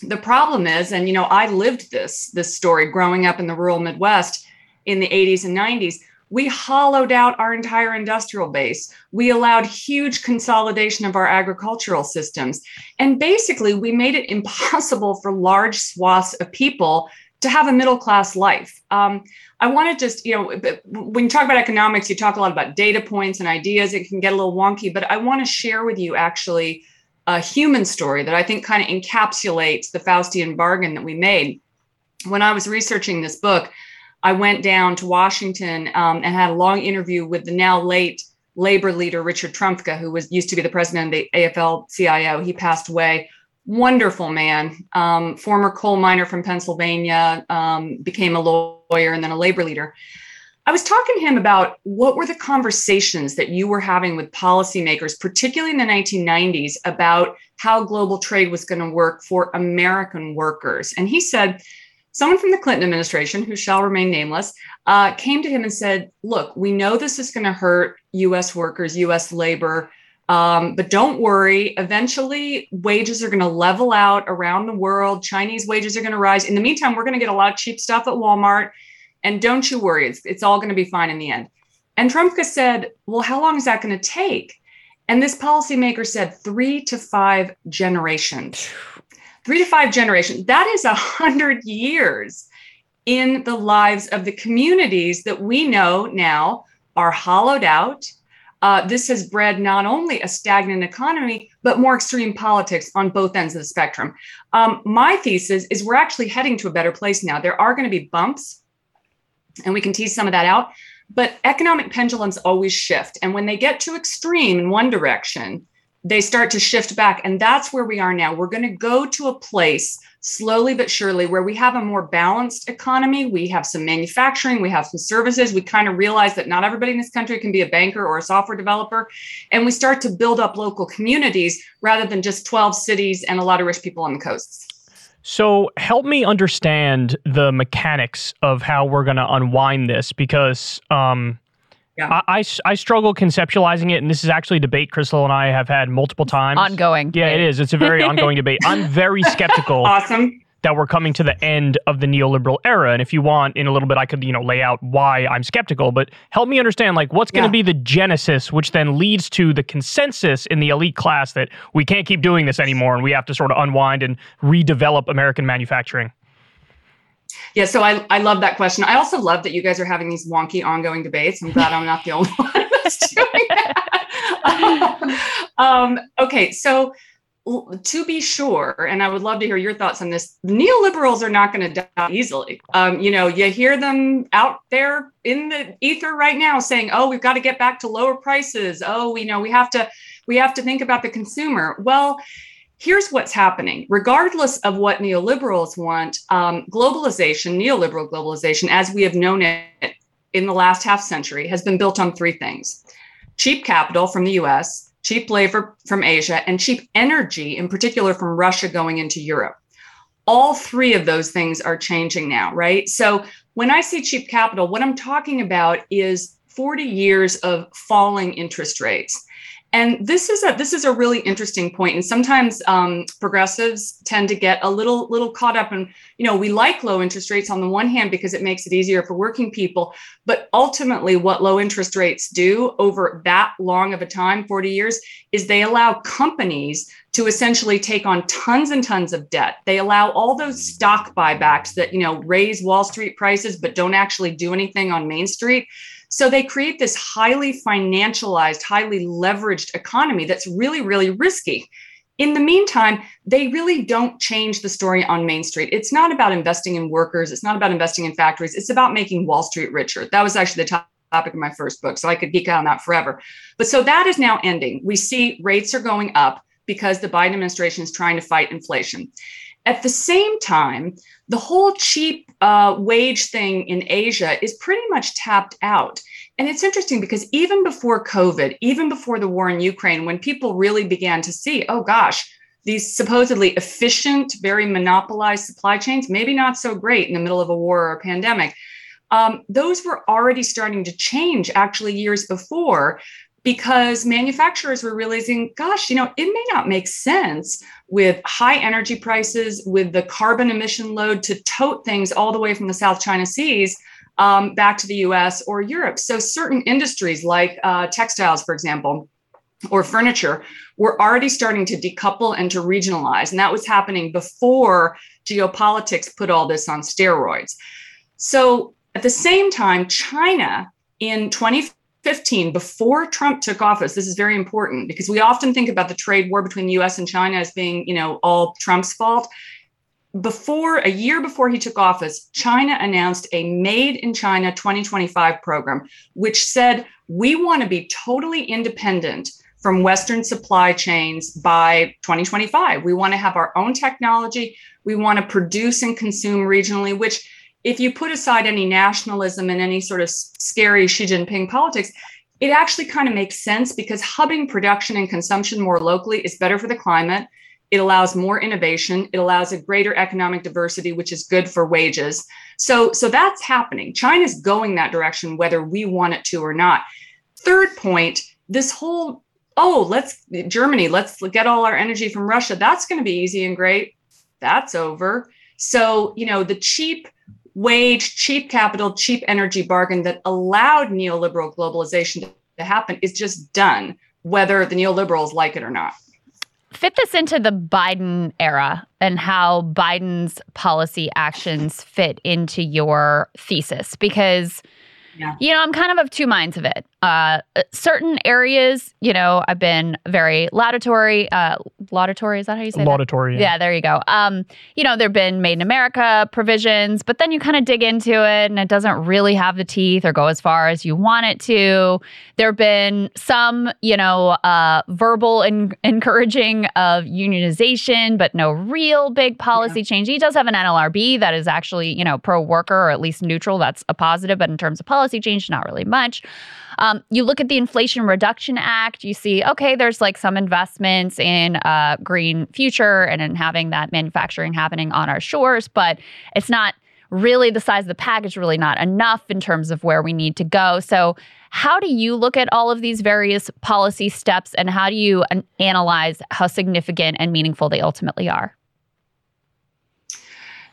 Speaker 6: The problem is, and you know, I lived this this story growing up in the rural Midwest in the 80s and 90s, we hollowed out our entire industrial base. We allowed huge consolidation of our agricultural systems. And basically, we made it impossible for large swaths of people to have a middle class life. Um, I want to just, you know, when you talk about economics, you talk a lot about data points and ideas. It can get a little wonky, but I want to share with you actually a human story that I think kind of encapsulates the Faustian bargain that we made. When I was researching this book, I went down to Washington um, and had a long interview with the now late labor leader Richard Trumka, who was used to be the president of the AFL-CIO. He passed away. Wonderful man, um, former coal miner from Pennsylvania, um, became a lawyer and then a labor leader. I was talking to him about what were the conversations that you were having with policymakers, particularly in the 1990s, about how global trade was going to work for American workers. And he said, someone from the Clinton administration, who shall remain nameless, uh, came to him and said, Look, we know this is going to hurt US workers, US labor, um, but don't worry. Eventually, wages are going to level out around the world. Chinese wages are going to rise. In the meantime, we're going to get a lot of cheap stuff at Walmart. And don't you worry, it's, it's all going to be fine in the end. And Trumka said, Well, how long is that going to take? And this policymaker said three to five generations. Three to five generations. That is a hundred years in the lives of the communities that we know now are hollowed out. Uh, this has bred not only a stagnant economy, but more extreme politics on both ends of the spectrum. Um, my thesis is we're actually heading to a better place now. There are going to be bumps, and we can tease some of that out. But economic pendulums always shift. And when they get too extreme in one direction, they start to shift back. And that's where we are now. We're going to go to a place slowly but surely where we have a more balanced economy. We have some manufacturing, we have some services. We kind of realize that not everybody in this country can be a banker or a software developer. And we start to build up local communities rather than just 12 cities and a lot of rich people on the coasts.
Speaker 1: So help me understand the mechanics of how we're going to unwind this because um, yeah. I, I, I, struggle conceptualizing it. And this is actually a debate Krystal and I have had multiple times.
Speaker 2: Ongoing.
Speaker 1: Yeah, it is. It's a very ongoing debate. I'm very skeptical.
Speaker 6: awesome
Speaker 1: that we're coming to the end of the neoliberal era. And if you want, in a little bit, I could, you know, lay out why I'm skeptical, but help me understand, like, what's going to be the genesis, which then leads to the consensus in the elite class that we can't keep doing this anymore and we have to sort of unwind and redevelop American manufacturing.
Speaker 6: Yeah, so I, I love that question. I also love that you guys are having these wonky ongoing debates. I'm glad I'm not the only one that's doing that. um, okay, so to be sure, and I would love to hear your thoughts on this, neoliberals are not going to die easily. Um, you know, you hear them out there in the ether right now saying, "Oh, we've got to get back to lower prices. Oh, we know we have to we have to think about the consumer." Well, here's what's happening. Regardless of what neoliberals want, um, globalization, neoliberal globalization, as we have known it in the last half century, has been built on three things: cheap capital from the U.S cheap labor from Asia, and cheap energy, in particular from Russia going into Europe. All three of those things are changing now, right? So when I say cheap capital, what I'm talking about is 40 years of falling interest rates. And this is a this is a really interesting point. And sometimes um, progressives tend to get a little little caught up in you know we like low interest rates on the one hand because it makes it easier for working people, but ultimately what low interest rates do over that long of a time, 40 years, is they allow companies to essentially take on tons and tons of debt. They allow all those stock buybacks that you know raise Wall Street prices but don't actually do anything on Main Street so they create this highly financialized, highly leveraged economy that's really, really risky. In the meantime, they really don't change the story on Main Street. It's not about investing in workers, it's not about investing in factories, it's about making Wall Street richer. That was actually the topic of my first book, so I could geek out on that forever. But so that is now ending. We see rates are going up because the Biden administration is trying to fight inflation. At the same time, the whole cheap uh, wage thing in Asia is pretty much tapped out. And it's interesting because even before COVID, even before the war in Ukraine, when people really began to see, oh gosh, these supposedly efficient, very monopolized supply chains, maybe not so great in the middle of a war or a pandemic, um, those were already starting to change actually years before because manufacturers were realizing, gosh, you know, it may not make sense with high energy prices, with the carbon emission load to tote things all the way from the South China Seas um, back to the US or Europe. So, certain industries like uh, textiles, for example, or furniture were already starting to decouple and to regionalize. And that was happening before geopolitics put all this on steroids. So, at the same time, China in 2015 2015, before Trump took office, this is very important because we often think about the trade war between the US and China as being, you know, all Trump's fault. Before a year before he took office, China announced a Made in China 2025 program, which said we want to be totally independent from Western supply chains by 2025. We want to have our own technology. We want to produce and consume regionally, which if you put aside any nationalism and any sort of scary Xi Jinping politics, it actually kind of makes sense because hubbing production and consumption more locally is better for the climate. It allows more innovation. It allows a greater economic diversity, which is good for wages. So, so that's happening. China's going that direction, whether we want it to or not. Third point, this whole, oh, let's Germany, let's get all our energy from Russia. That's going to be easy and great. That's over. So, you know, the cheap wage, cheap capital, cheap energy bargain that allowed neoliberal globalization to happen is just done, whether the neoliberals like it or not.
Speaker 2: Fit this into the Biden era and how Biden's policy actions fit into your thesis because yeah. You know, I'm kind of of two minds of it. Uh, certain areas, you know, I've been very laudatory. Uh, laudatory, is that how you say
Speaker 1: laudatory,
Speaker 2: that? Yeah. yeah, there you go. Um, you know, there have been made in America provisions, but then you kind of dig into it and it doesn't really have the teeth or go as far as you want it to. There have been some, you know, uh, verbal in- encouraging of unionization, but no real big policy yeah. change. He does have an NLRB that is actually, you know, pro worker or at least neutral. That's a positive, but in terms of policy change, not really much. Um, you look at the Inflation Reduction Act, you see, okay, there's like some investments in uh, green future and in having that manufacturing happening on our shores, but it's not really the size of the package, really not enough in terms of where we need to go. So, how do you look at all of these various policy steps and how do you an- analyze how significant and meaningful they ultimately are?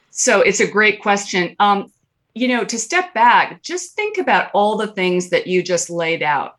Speaker 6: So, it's a great question. Um, you know, to step back, just think about all the things that you just laid out.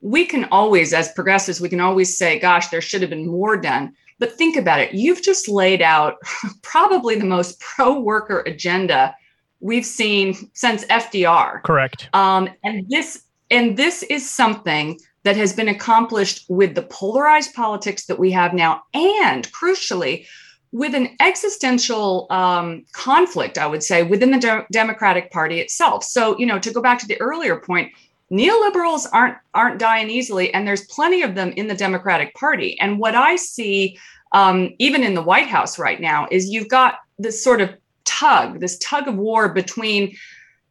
Speaker 6: We can always, as progressives, we can always say, gosh, there should have been more done. But think about it. You've just laid out probably the most pro worker agenda we've seen since FDR.
Speaker 1: Correct.
Speaker 6: Um, and this and this is something that has been accomplished with the polarized politics that we have now, and crucially, with an existential um, conflict, I would say, within the de- Democratic Party itself. So, you know, to go back to the earlier point, neoliberals aren't aren't dying easily, and there's plenty of them in the Democratic Party. And what I see, um, even in the White House right now, is you've got this sort of tug, this tug of war between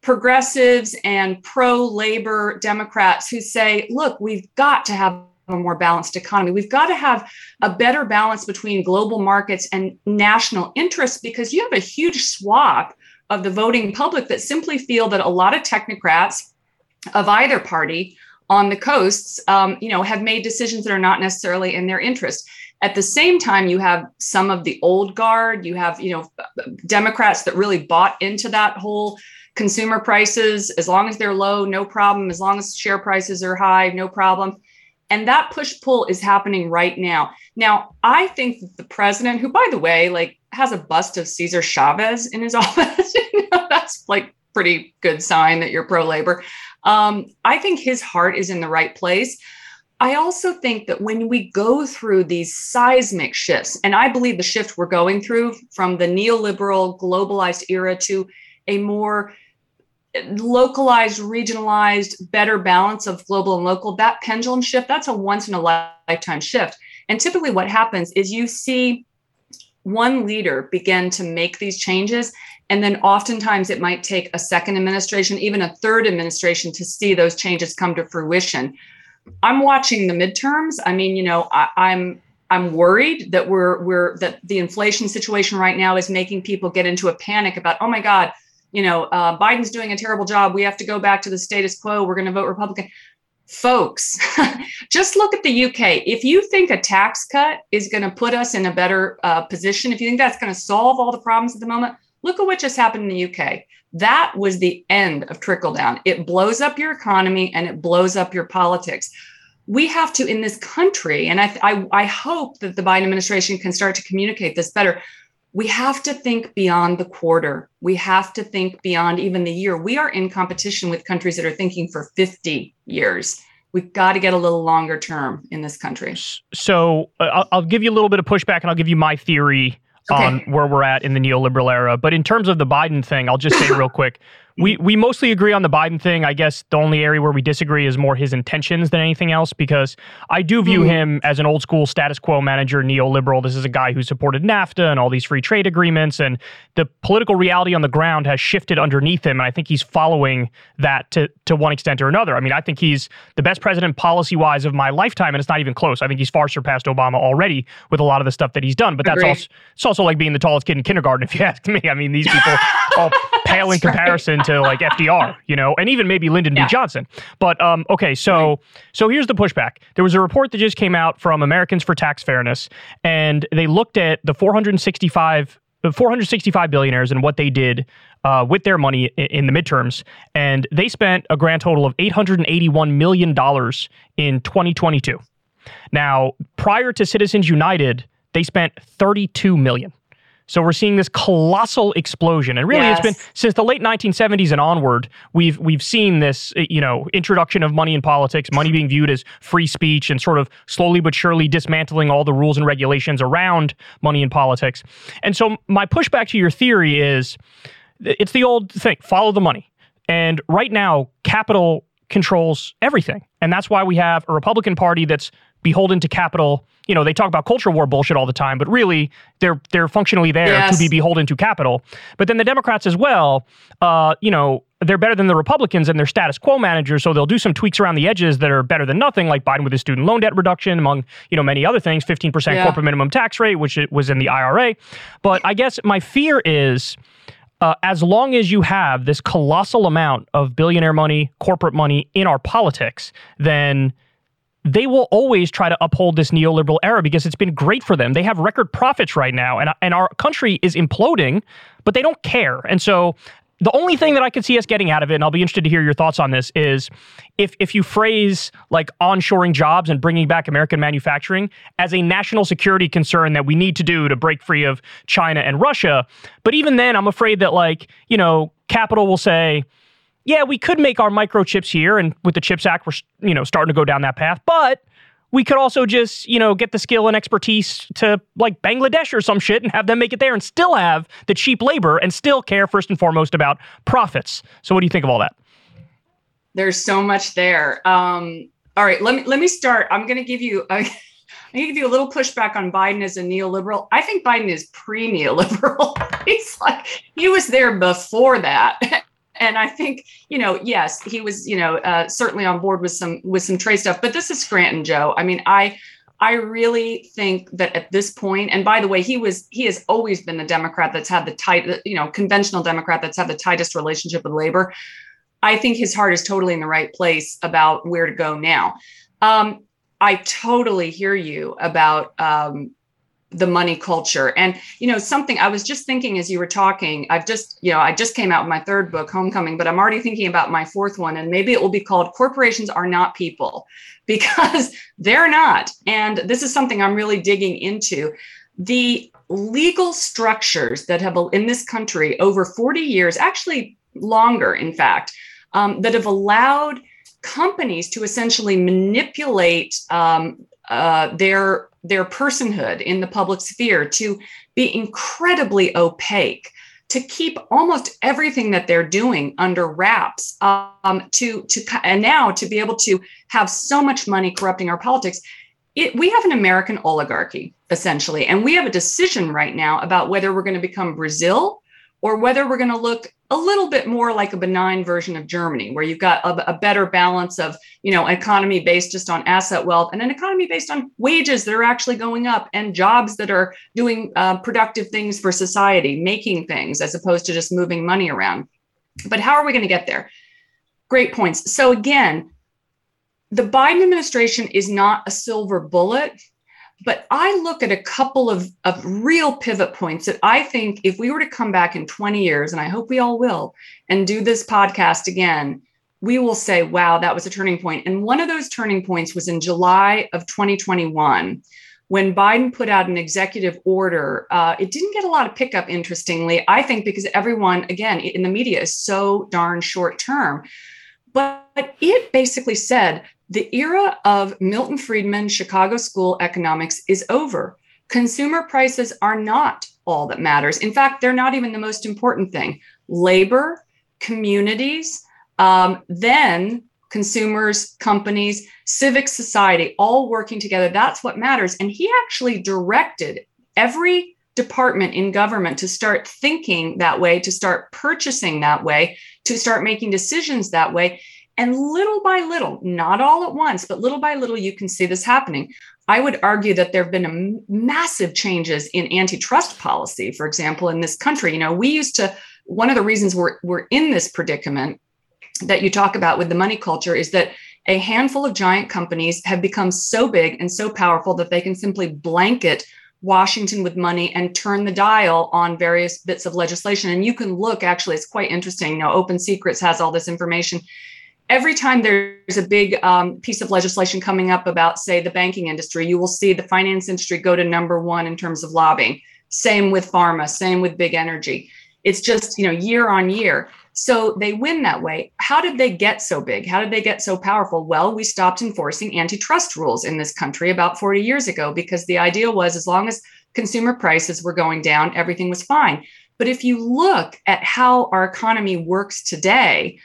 Speaker 6: progressives and pro labor Democrats who say, look, we've got to have a more balanced economy. We've got to have a better balance between global markets and national interests because you have a huge swath of the voting public that simply feel that a lot of technocrats of either party on the coasts, um, you know, have made decisions that are not necessarily in their interest. At the same time, you have some of the old guard. You have, you know, Democrats that really bought into that whole consumer prices as long as they're low, no problem. As long as share prices are high, no problem. And that push pull is happening right now. Now, I think that the president, who, by the way, like has a bust of Cesar Chavez in his office, you know, that's like pretty good sign that you're pro labor. Um, I think his heart is in the right place. I also think that when we go through these seismic shifts, and I believe the shift we're going through from the neoliberal globalized era to a more localized, regionalized, better balance of global and local, that pendulum shift, that's a once in a lifetime shift. And typically, what happens is you see one leader begin to make these changes. And then oftentimes it might take a second administration, even a third administration to see those changes come to fruition. I'm watching the midterms. I mean, you know, I, I'm I'm worried that we're we're that the inflation situation right now is making people get into a panic about, oh my God, you know, uh, Biden's doing a terrible job. We have to go back to the status quo. We're going to vote Republican. Folks, just look at the UK. If you think a tax cut is going to put us in a better uh, position, if you think that's going to solve all the problems at the moment, look at what just happened in the UK. That was the end of trickle down. It blows up your economy and it blows up your politics. We have to, in this country, and I, I, I hope that the Biden administration can start to communicate this better we have to think beyond the quarter. We have to think beyond even the year. We are in competition with countries that are thinking for 50 years. We've got to get a little longer term in this country.
Speaker 1: So uh, I'll, I'll, give you a little bit of pushback and I'll give you my theory okay. on where we're at in the neoliberal era. But in terms of the Biden thing, I'll just say real quick we we mostly agree on the Biden thing. I guess the only area where we disagree is more his intentions than anything else because I do view mm. him as an old school status quo manager, neoliberal. This is a guy who supported NAFTA and all these free trade agreements and the political reality on the ground has shifted underneath him and I think he's following that to to one extent or another. I mean, I think he's the best president policy-wise of my lifetime and it's not even close. I think he's far surpassed Obama already with a lot of the stuff that he's done, but that's Agreed. also it's also like being the tallest kid in kindergarten if you ask me. I mean, these people all pale in comparison to like FDR, you know, and even maybe Lyndon yeah. B. Johnson. But um, okay, so so here's the pushback. There was a report that just came out from Americans for Tax Fairness, and they looked at the 465 465 billionaires and what they did uh, with their money in, in, the midterms, and they spent a grand total of 881 million dollars in 2022. Now, prior to Citizens United, they spent 32 million. So we're seeing this colossal explosion, and really, yes. it's been since the late 1970s and onward. We've we've seen this, eh, you know, introduction of money in politics, money being viewed as free speech, and sort of slowly but surely dismantling all the rules and regulations around money in politics. And so, my pushback to your theory is, it's the old thing: follow the money. And right now, capital controls everything, and that's why we have a Republican Party that's beholden to capital. You know, they talk about culture war bullshit all the time, but really they're they're functionally there yes. to be beholden to capital. But then the Democrats as well, uh, you know, they're better than the Republicans and they're status quo managers, so they'll do some tweaks around the edges that are better than nothing, like Biden with his student loan debt reduction, among you know many other things, 15% yeah. corporate minimum tax rate, which it was in the IRA. But I guess my fear is. Uh, as long as you have this colossal amount of billionaire money, corporate money in our politics, then they will always try to uphold this neoliberal era because it's been great for them. They have record profits right now, and, and our country is imploding, but they don't care. And so the only thing that I could see us getting out of it, and I'll be interested to hear your thoughts on this, is if if you phrase like onshoring jobs and bringing back American manufacturing as a national security concern that we need to do to break free of China and Russia. But even then, I'm afraid that like you know, capital will say yeah, we could make our microchips here, and with the Chips Act, we're you know starting to go down that path. But we could also just you know get the skill and expertise to like Bangladesh or some shit and have them make it there, and still have the cheap labor and still care first and foremost about profits. So, what do you think of all that?
Speaker 6: There's so much there. Um, all right, let me let me start. I'm going to give you. A, I'm going to give you a little pushback on Biden as a neoliberal. I think Biden is pre-neoliberal. He's like he was there before that, and I think you know, yes, he was you know uh, certainly on board with some with some trade stuff. But this is Scranton Joe. I mean, I I really think that at this point, and by the way, he was he has always been the Democrat that's had the tight, you know, conventional Democrat that's had the tightest relationship with labor. I think his heart is totally in the right place about where to go now. Um, I totally hear you about um, the money culture. And you know something i was just thinking as you were talking i've just you know i just came out with my third book homecoming but i'm already thinking about my fourth one and maybe it will be called corporations are not people because they're not. And this is something i'm really digging into. The legal structures that have in this country over 40 years actually longer in fact um, that have allowed companies to essentially manipulate um, uh, their their personhood in the public sphere to be incredibly opaque to keep almost everything that they're doing under wraps um, to to and now to be able to have so much money corrupting our politics. It, we have an american oligarchy essentially and we have a decision right now about whether we're going to become brazil or whether we're going to look a little bit more like a benign version of Germany, where you've got a, a, better balance of, you know, economy based just on asset wealth and an economy based on wages that are actually going up and jobs that are doing uh, productive things for society, making things as opposed to just moving money around. But how are we going to get there? Great points. So again, the Biden administration is not a silver bullet but I look at a couple of, of real pivot points that I think if we were to come back in 20 years, and I hope we all will, and do this podcast again, we will say, wow, that was a turning point. And one of those turning points was in July of 2021 when Biden put out an executive order. Uh, it didn't get a lot of pickup, interestingly, I think, because everyone, again, in the media is so darn short term. But it basically said the era of Milton Friedman Chicago School economics is over. Consumer prices are not all that matters. In fact, they're not even the most important thing. Labor, communities, um, then consumers, companies, civic society, all working together. That's what matters. And he actually directed every department in government to start thinking that way, to start purchasing that way, to start making decisions that way. And little by little, not all at once, but little by little, you can see this happening. I would argue that there have been massive changes in antitrust policy, for example, in this country. You know, we used to, one of the reasons we're, we're in this predicament that you talk about with the money culture is that a handful of giant companies have become so big and so powerful that they can simply blanket Washington with money and turn the dial on various bits of legislation. And you can look, actually, it's quite interesting. You know, Open Secrets has all this information. Every time there's a big um, piece of legislation coming up about, say, the banking industry, you will see the finance industry go to number one in terms of lobbying. Same with pharma, same with big energy. It's just, you know, year on year. So they win that way. How did they get so big? How did they get so powerful? Well, we stopped enforcing antitrust rules in this country about 40 years ago because the idea was as long as consumer prices were going down, everything was fine. But if you look at how our economy works today,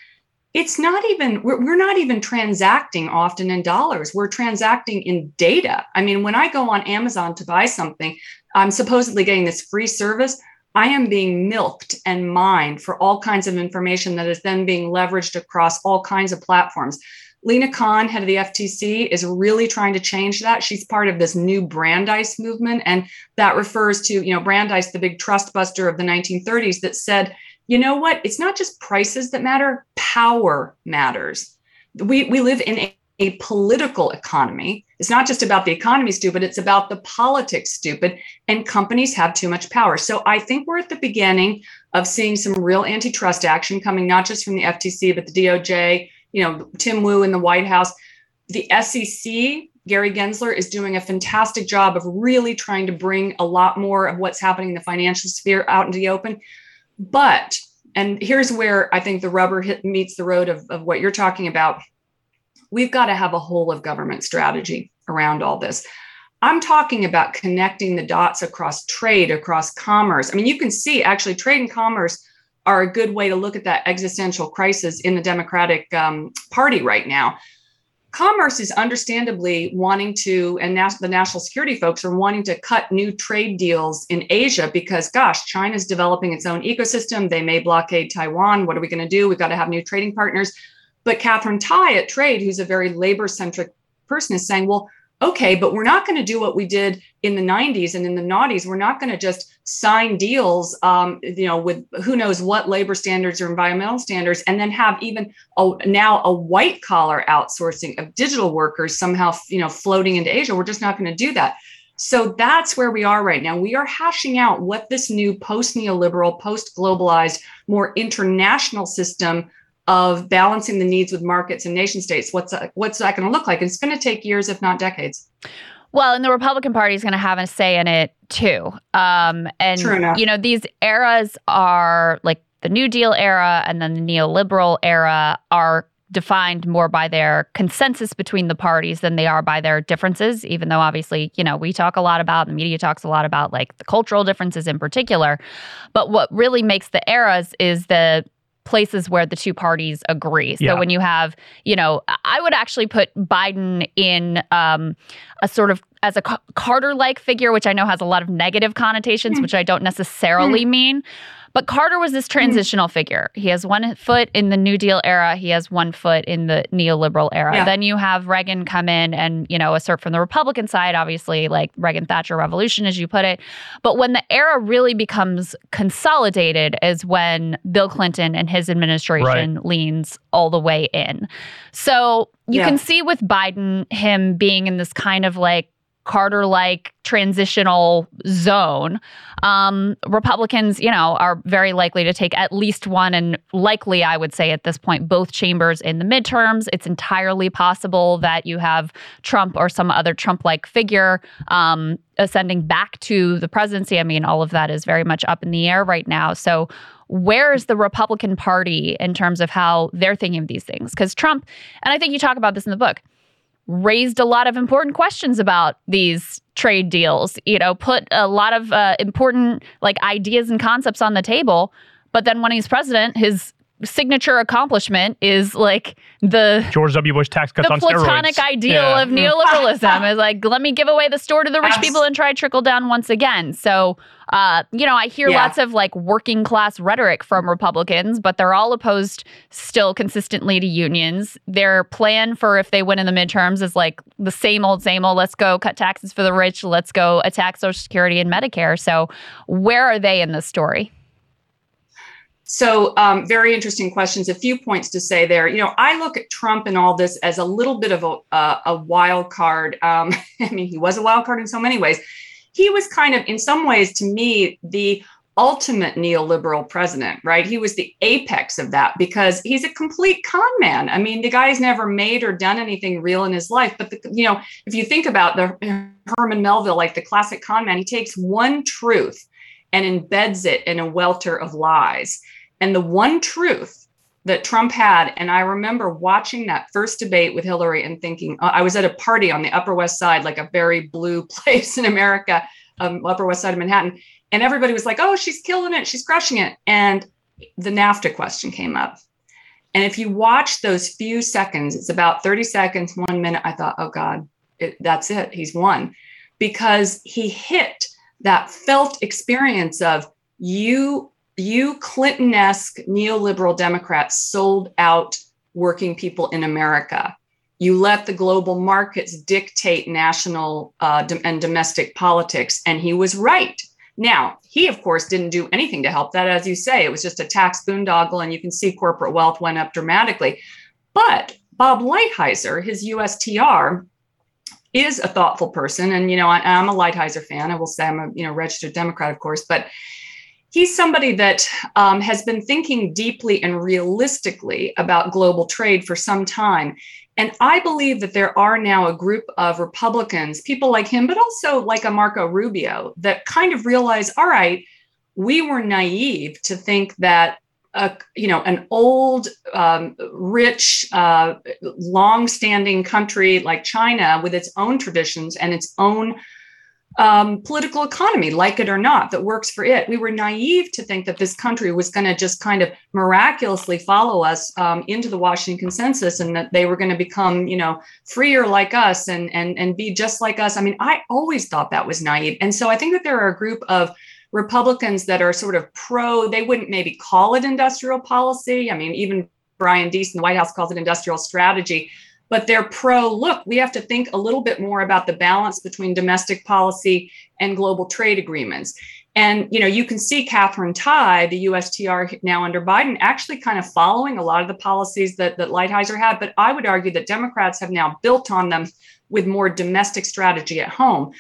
Speaker 6: it's not even we're, we're not even transacting often in dollars we're transacting in data i mean when i go on amazon to buy something i'm supposedly getting this free service I am being milked and mined for all kinds of information that is then being leveraged across all kinds of platforms. Lina Khan, head of the FTC, is really trying to change that. She's part of this new Brandeis movement, and that refers to, you know, Brandeis, the big trust buster of the 1930s, that said, you know what? It's not just prices that matter; power matters. We we live in a, a political economy it's not just about the economy, stupid, it's about the politics, stupid. And companies have too much power. So I think we're at the beginning of seeing some real antitrust action coming, not just from the FTC, but the DOJ, you know, Tim Wu in the White House. The SEC, Gary Gensler, is doing a fantastic job of really trying to bring a lot more of what's happening in the financial sphere out into the open. But, and here's where I think the rubber hit, meets the road of, of what you're talking about We've got to have a whole of government strategy around all this. I'm talking about connecting the dots across trade, across commerce. I mean, you can see actually trade and commerce are a good way to look at that existential crisis in the Democratic um, Party right now. Commerce is understandably wanting to, and nas- the national security folks are wanting to cut new trade deals in Asia because, gosh, China's developing its own ecosystem. They may blockade Taiwan. What are we going to do? We've got to have new trading partners. But Katherine Tai at Trade, who's a very labor centric person, is saying, well, okay, but we're not going to do what we did in the 90s and in the noughties. We're not going to just sign deals, um, you know, with who knows what labor standards or environmental standards, and then have even a, now a white collar outsourcing of digital workers somehow, you know, floating into Asia. We're just not going to do that. So that's where we are right now. We are hashing out what this new post neoliberal, post globalized, more international system of balancing the needs with markets and nation states. What's that, what's that going to look like? It's going to take years, if not decades.
Speaker 2: Well, and the Republican Party is going to have a say in it too. Um, and you know, these eras are like the New Deal era and then the neoliberal era are defined more by their consensus between the parties than they are by their differences even though obviously you know we talk a lot about the media talks a lot about like the cultural differences in particular but what really makes the eras is the places where the two parties agree. So yeah. when you have, you know, I would actually put Biden in um, a sort of as a Carter like figure, which I know has a lot of negative connotations, mm. which I don't necessarily mm. mean. But Carter was this mm-hmm. transitional figure. He has one foot in the New Deal era, he has one foot in the neoliberal era. Yeah. Then you have Reagan come in and, you know, assert from the Republican side, obviously, like Reagan Thatcher revolution, as you put it. But when the era really becomes consolidated is when Bill Clinton and his administration right. leans all the way in. So you yeah. can see with Biden him being in this kind of like Carter like transitional zone, um, Republicans, you know, are very likely to take at least one and likely, I would say at this point, both chambers in the midterms. It's entirely possible that you have Trump or some other Trump like figure um, ascending back to the presidency. I mean, all of that is very much up in the air right now. So, where is the Republican Party in terms of how they're thinking of these things? Because Trump, and I think you talk about this in the book, raised a lot of important questions about these trade deals, you know, put a lot of uh, important like ideas and concepts on the table. But then when he's president, his signature accomplishment is like the
Speaker 1: George W. Bush tax cuts
Speaker 2: the
Speaker 1: on
Speaker 2: platonic
Speaker 1: steroids.
Speaker 2: ideal yeah. of neoliberalism is like let me give away the store to the rich people and try trickle down once again. So uh, you know, I hear yeah. lots of like working class rhetoric from Republicans, but they're all opposed still consistently to unions. Their plan for if they win in the midterms is like the same old, same old. Let's go cut taxes for the rich. Let's go attack Social Security and Medicare. So, where are they in this story?
Speaker 6: So, um, very interesting questions. A few points to say there. You know, I look at Trump and all this as a little bit of a, a wild card. Um, I mean, he was a wild card in so many ways. he was kind of, in some ways, to me, the ultimate neoliberal president, right? He was the apex of that because he's a complete con man. I mean, the guy's never made or done anything real in his life. But the, you know, if you think about the Herman Melville, like the classic con man, he takes one truth and embeds it in a welter of lies. And the one truth that Trump had, and I remember watching that first debate with Hillary and thinking, uh, I was at a party on the Upper West Side, like a very blue place in America, um, Upper West Side of Manhattan and everybody was like, oh, she's killing it, she's crushing it. And the NAFTA question came up. And if you watch those few seconds, it's about 30 seconds, one minute, I thought, oh God, it, that's it. He's won. Because he hit that felt experience of you, you Clinton-esque neoliberal Democrats sold out working people in America. You let the global markets dictate national uh, and domestic politics. And he was right now, he, of course, didn't do anything to help that. As you say, it was just a tax boondoggle, and you can see corporate wealth went up dramatically. But Bob Lighthizer, his USTR, is a thoughtful person. And, you know, I, am a Lighthizer fan. I will say I'm a, you know, registered Democrat, of course, but he's somebody that um, has been thinking deeply and realistically about global trade for some time. And I believe that there are now a group of Republicans, people like him, but also like a Marco Rubio, that kind of realize, all right, we were naive to think that a, you know an old um, rich uh, long-standing country like china with its own traditions and its own um, political economy, like it or not, that works for it. We were naive to think that this country was going to just kind of miraculously follow us um, into the Washington Consensus, and that they were going to become, you know, freer like us and and and be just like us. I mean, I always thought that was naive, and so I think that there are a group of Republicans that are sort of pro. They wouldn't maybe call it industrial policy. I mean, even Brian Deese in the White House calls it industrial strategy but they're pro look we have to think a little bit more about the balance between domestic policy and global trade agreements. And you know you can see Katherine tai the ustr now under biden actually kind of following a lot of the policies that, that lighthizer had but i would argue that democrats have now built on them with more domestic strategy at home.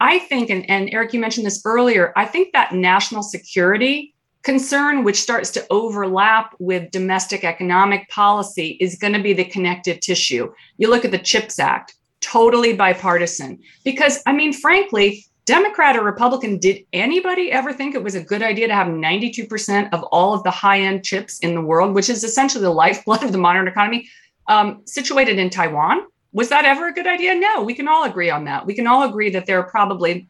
Speaker 6: I think and, and eric you mentioned this earlier i think that national security concern, which starts to overlap with domestic economic policy, is going to be the connective tissue. You look at the CHIPS Act, totally bipartisan. Because, I mean, frankly, Democrat or Republican, did anybody ever think it was a good idea to have 92% of all of the high end chips in the world, which is essentially the lifeblood of the modern economy, um, situated in Taiwan? Was that ever a good idea? No, we can all agree on that. We can all agree that there are probably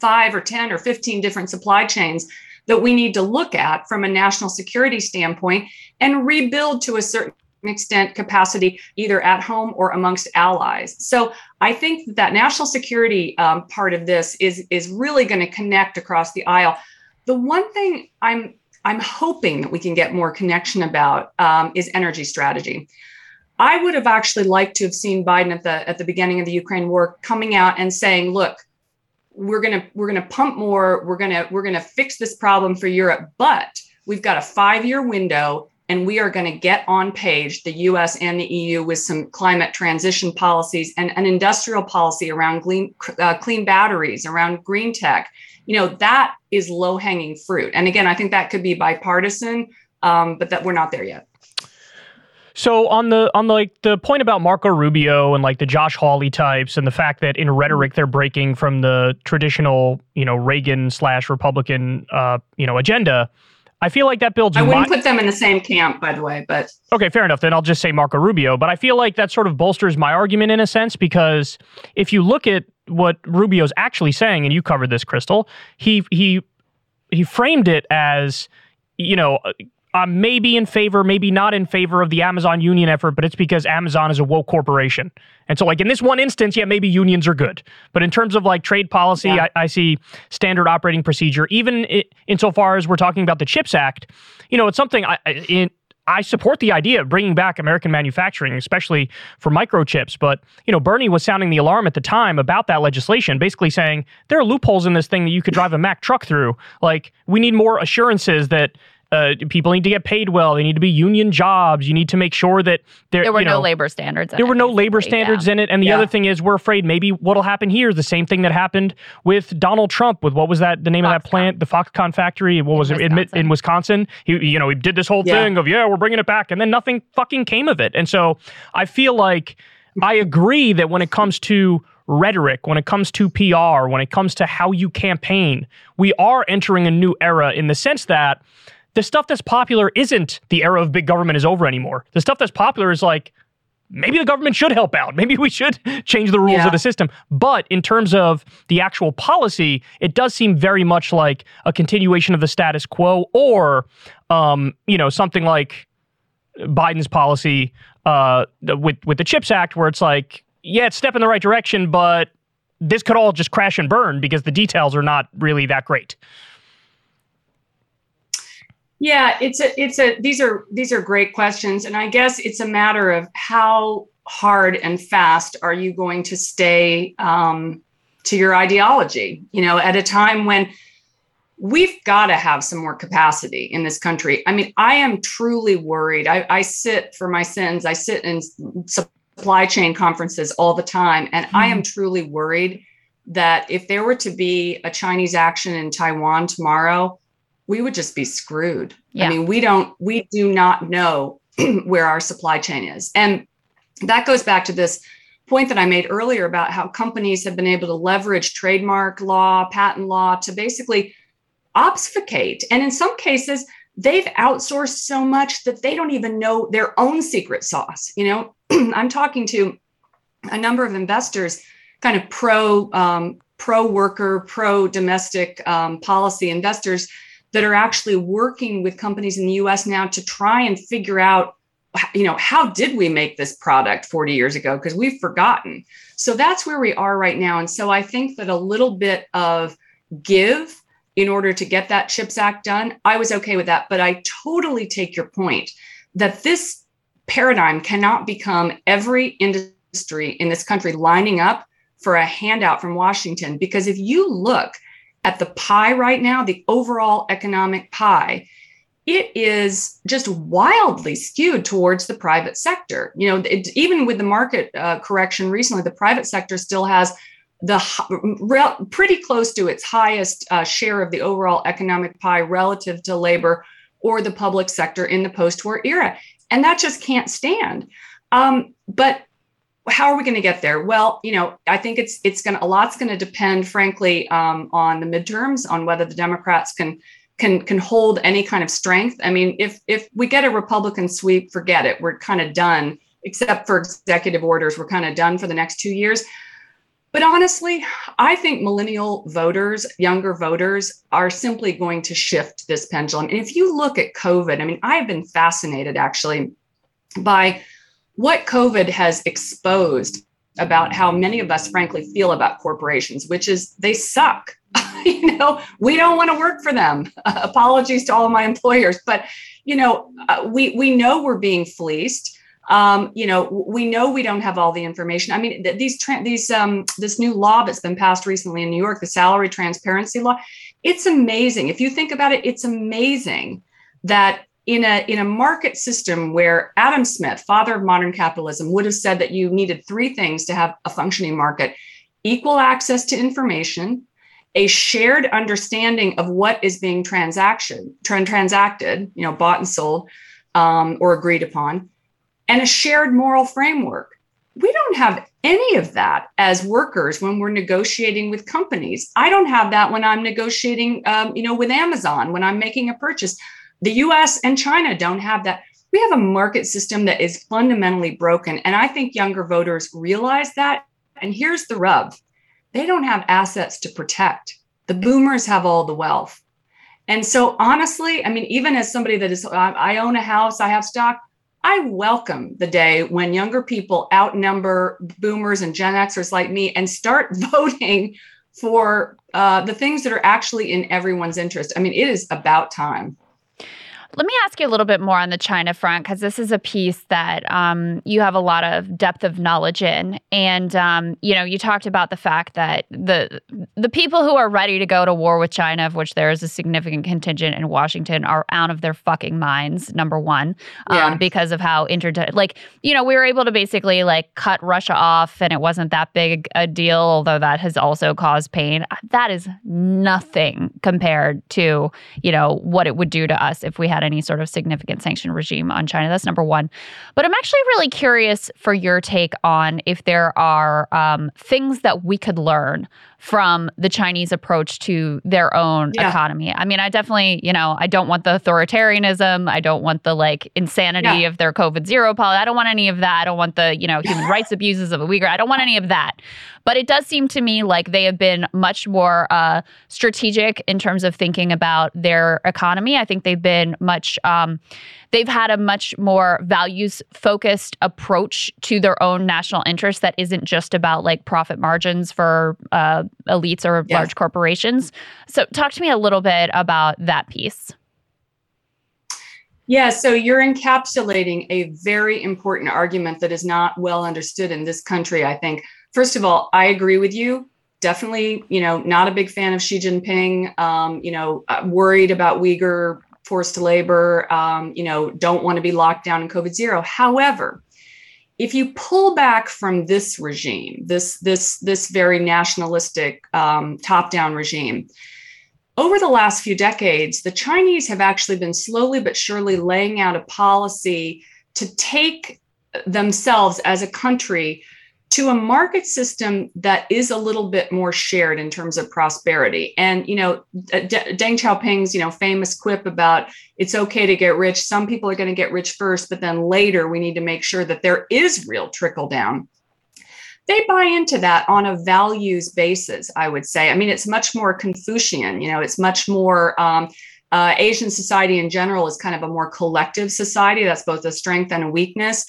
Speaker 6: five or 10 or 15 different supply chains that we need to look at from a national security standpoint and rebuild to a certain extent capacity either at home or amongst allies. So i think that, that national security um, part of this is is really going to connect across the aisle. The one thing i'm i'm hoping that we can get more connection about um, is energy strategy. I would have actually liked to have seen biden at the at the beginning of the ukraine war coming out and saying look we're going to we're going to pump more we're going to we're going to fix this problem for europe but we've got a 5 year window and we are going to get on page the US and the EU with some climate transition policies and an industrial policy around clean uh, clean batteries around green tech. You know that is low hanging fruit. And again i think that could be bipartisan um, but that we're not there yet
Speaker 1: so on the on the, like the point about Marco Rubio and like the Josh Hawley types and the fact that in rhetoric they're breaking from the traditional you know Reagan slash Republican uh, you know agenda. I feel like that builds.
Speaker 6: I wouldn't my- put them in the same camp, by the way, but
Speaker 1: okay, fair enough. Then I'll just say Marco Rubio. But I feel like that sort of bolsters my argument in a sense because if you look at what Rubio's actually saying, and you covered this, Krystal, he he he framed it as you know I'm maybe in favor, maybe not in favor of the Amazon union effort, but it's because Amazon is a woke corporation. And so, like in this one instance, yeah, maybe unions are good. But in terms of like trade policy, yeah. I, I, see standard operating procedure. Even insofar as we're talking about the CHIPS Act, you know, it's something I, in, I support the idea of bringing back American manufacturing, especially for microchips. But you know, Bernie was sounding the alarm at the time about that legislation, basically saying there are loopholes in this thing that you could drive a Mack truck through. Like we need more assurances that uh, people need to get paid well. They need to be union jobs. You need to make sure that there,
Speaker 2: there were
Speaker 1: you know,
Speaker 2: no labor standards.
Speaker 1: There were no labor standards
Speaker 2: yeah.
Speaker 1: in it. And the
Speaker 4: Yeah.
Speaker 1: other thing is, we're afraid maybe what'll happen here is the same thing that happened with Donald Trump. With what was that? The name of that
Speaker 2: Foxconn.
Speaker 1: plant, the Foxconn factory. What was it? In,
Speaker 2: Wisconsin.
Speaker 1: in Wisconsin. He, you know, he did this whole
Speaker 4: Yeah.
Speaker 1: thing of yeah, we're bringing it back, and then nothing fucking came of it. And so I feel like I agree that when it comes to rhetoric, when it comes to PR, when it comes to how you campaign, we are entering a new era in the sense that the stuff that's popular isn't the era of big government is over anymore. The stuff that's popular is like, maybe the government should help out. Maybe we should change the rules
Speaker 4: Yeah.
Speaker 1: of the system. But in terms of the actual policy, it does seem very much like a continuation of the status quo or, um, you know, something like Biden's policy uh, with, with the CHIPS Act, where it's like, yeah, it's a step in the right direction, but this could all just crash and burn because the details are not really that great.
Speaker 6: Yeah, it's a it's a these are these are great questions and I guess it's a matter of how hard and fast are you going to stay um, to your ideology, you know, at a time when we've got to have some more capacity in this country. I mean, I am truly worried. I, I sit for my sins. I sit in supply chain conferences all the time, and I am truly worried that if there were to be a Chinese action in Taiwan tomorrow, we would just be screwed.
Speaker 2: Yeah.
Speaker 6: I mean, we don't, we do not know where our supply chain is. And that goes back to this point that I made earlier about how companies have been able to leverage trademark law, patent law to basically obfuscate. And in some cases, they've outsourced so much that they don't even know their own secret sauce. You know, I'm talking to a number of investors, kind of pro um, pro worker, pro domestic um, policy investors that are actually working with companies in the U.S. now to try and figure out, you know, how did we make this product 40 years ago? Because we've forgotten. So that's where we are right now. And so I think that a little bit of give in order to get that CHIPS Act done, I was okay with that. But I totally take your point that this paradigm cannot become every industry in this country lining up for a handout from Washington. Because if you look at the pie right now, the overall economic pie, it is just wildly skewed towards the private sector. You know, it, even with the market uh, correction recently, the private sector still has the rel- pretty close to its highest uh, share of the overall economic pie relative to labor or the public sector in the post-war era, and that just can't stand. Um, but how are we going to get there? Well, you know, I think it's it's going to a lot's going to depend, frankly, um, on the midterms, on whether the Democrats can can can hold any kind of strength. I mean, if if we get a Republican sweep, forget it. We're kind of done. Except for executive orders, we're kind of done for the next two years. But honestly, I think millennial voters, younger voters, are simply going to shift this pendulum. And if you look at COVID, I mean, I've been fascinated actually by what COVID has exposed about how many of us, frankly, feel about corporations, which is they suck. you know, we don't want to work for them. Uh, apologies to all my employers, but you know, uh, we we know we're being fleeced. Um, you know, we know we don't have all the information. I mean, th- these tra- these um, this new law that's been passed recently in New York, the salary transparency law, it's amazing. If you think about it, it's amazing that in a in a market system where Adam Smith, father of modern capitalism, would have said that you needed three things to have a functioning market: equal access to information, a shared understanding of what is being transaction tran- transacted, you know, bought and sold, um, or agreed upon, and a shared moral framework. We don't have any of that as workers when we're negotiating with companies. I don't have that when I'm negotiating, um, you know, with Amazon when I'm making a purchase. The U.S. and China don't have that. We have a market system that is fundamentally broken, and I think younger voters realize that. And here's the rub: they don't have assets to protect. The boomers have all the wealth. And so, honestly, I mean, even as somebody that is, I own a house, I have stock, I welcome the day when younger people outnumber boomers and Gen Xers like me and start voting for uh, the things that are actually in everyone's interest. I mean, it is about time.
Speaker 2: Let me ask you a little bit more on the China front because this is a piece that um, you have a lot of depth of knowledge in, and um, you know you talked about the fact that the the people who are ready to go to war with China, of which there is a significant contingent in Washington, are out of their fucking minds. Number one, um, yeah. because of how inter like you know we were able to basically like cut Russia off, and it wasn't that big a deal, although that has also caused pain. That is nothing compared to you know what it would do to us if we had any sort of significant sanction regime on China. That's number one. But I'm actually really curious for your take on if there are um, things that we could learn from the Chinese approach to their own yeah. economy. I mean, I definitely, you know, I don't want the authoritarianism. I don't want the like insanity yeah. of their COVID zero policy. I don't want any of that. I don't want the, you know, human rights abuses of a Uyghur. I don't want any of that. But it does seem to me like they have been much more uh, strategic in terms of thinking about their economy. I think they've been much, um, they've had a much more values focused approach to their own national interests that isn't just about like profit margins for uh, elites or yeah. large corporations. So, talk to me a little bit about that piece.
Speaker 6: Yeah, so you're encapsulating a very important argument that is not well understood in this country, I think first of all, I agree with you. Definitely, you know, not a big fan of Xi Jinping. Um, you know, uh, worried about Uyghur forced labor. Um, you know, don't want to be locked down in COVID zero. However, if you pull back from this regime, this this this very nationalistic um, top-down regime, over the last few decades, the Chinese have actually been slowly but surely laying out a policy to take themselves as a country to a market system that is a little bit more shared in terms of prosperity. And you know, D- Deng Xiaoping's you know famous quip about it's okay to get rich. Some people are going to get rich first, but then later we need to make sure that there is real trickle down. They buy into that on a values basis. I would say. I mean, it's much more Confucian. You know, it's much more. Um, uh, Asian society in general is kind of a more collective society. That's both a strength and a weakness.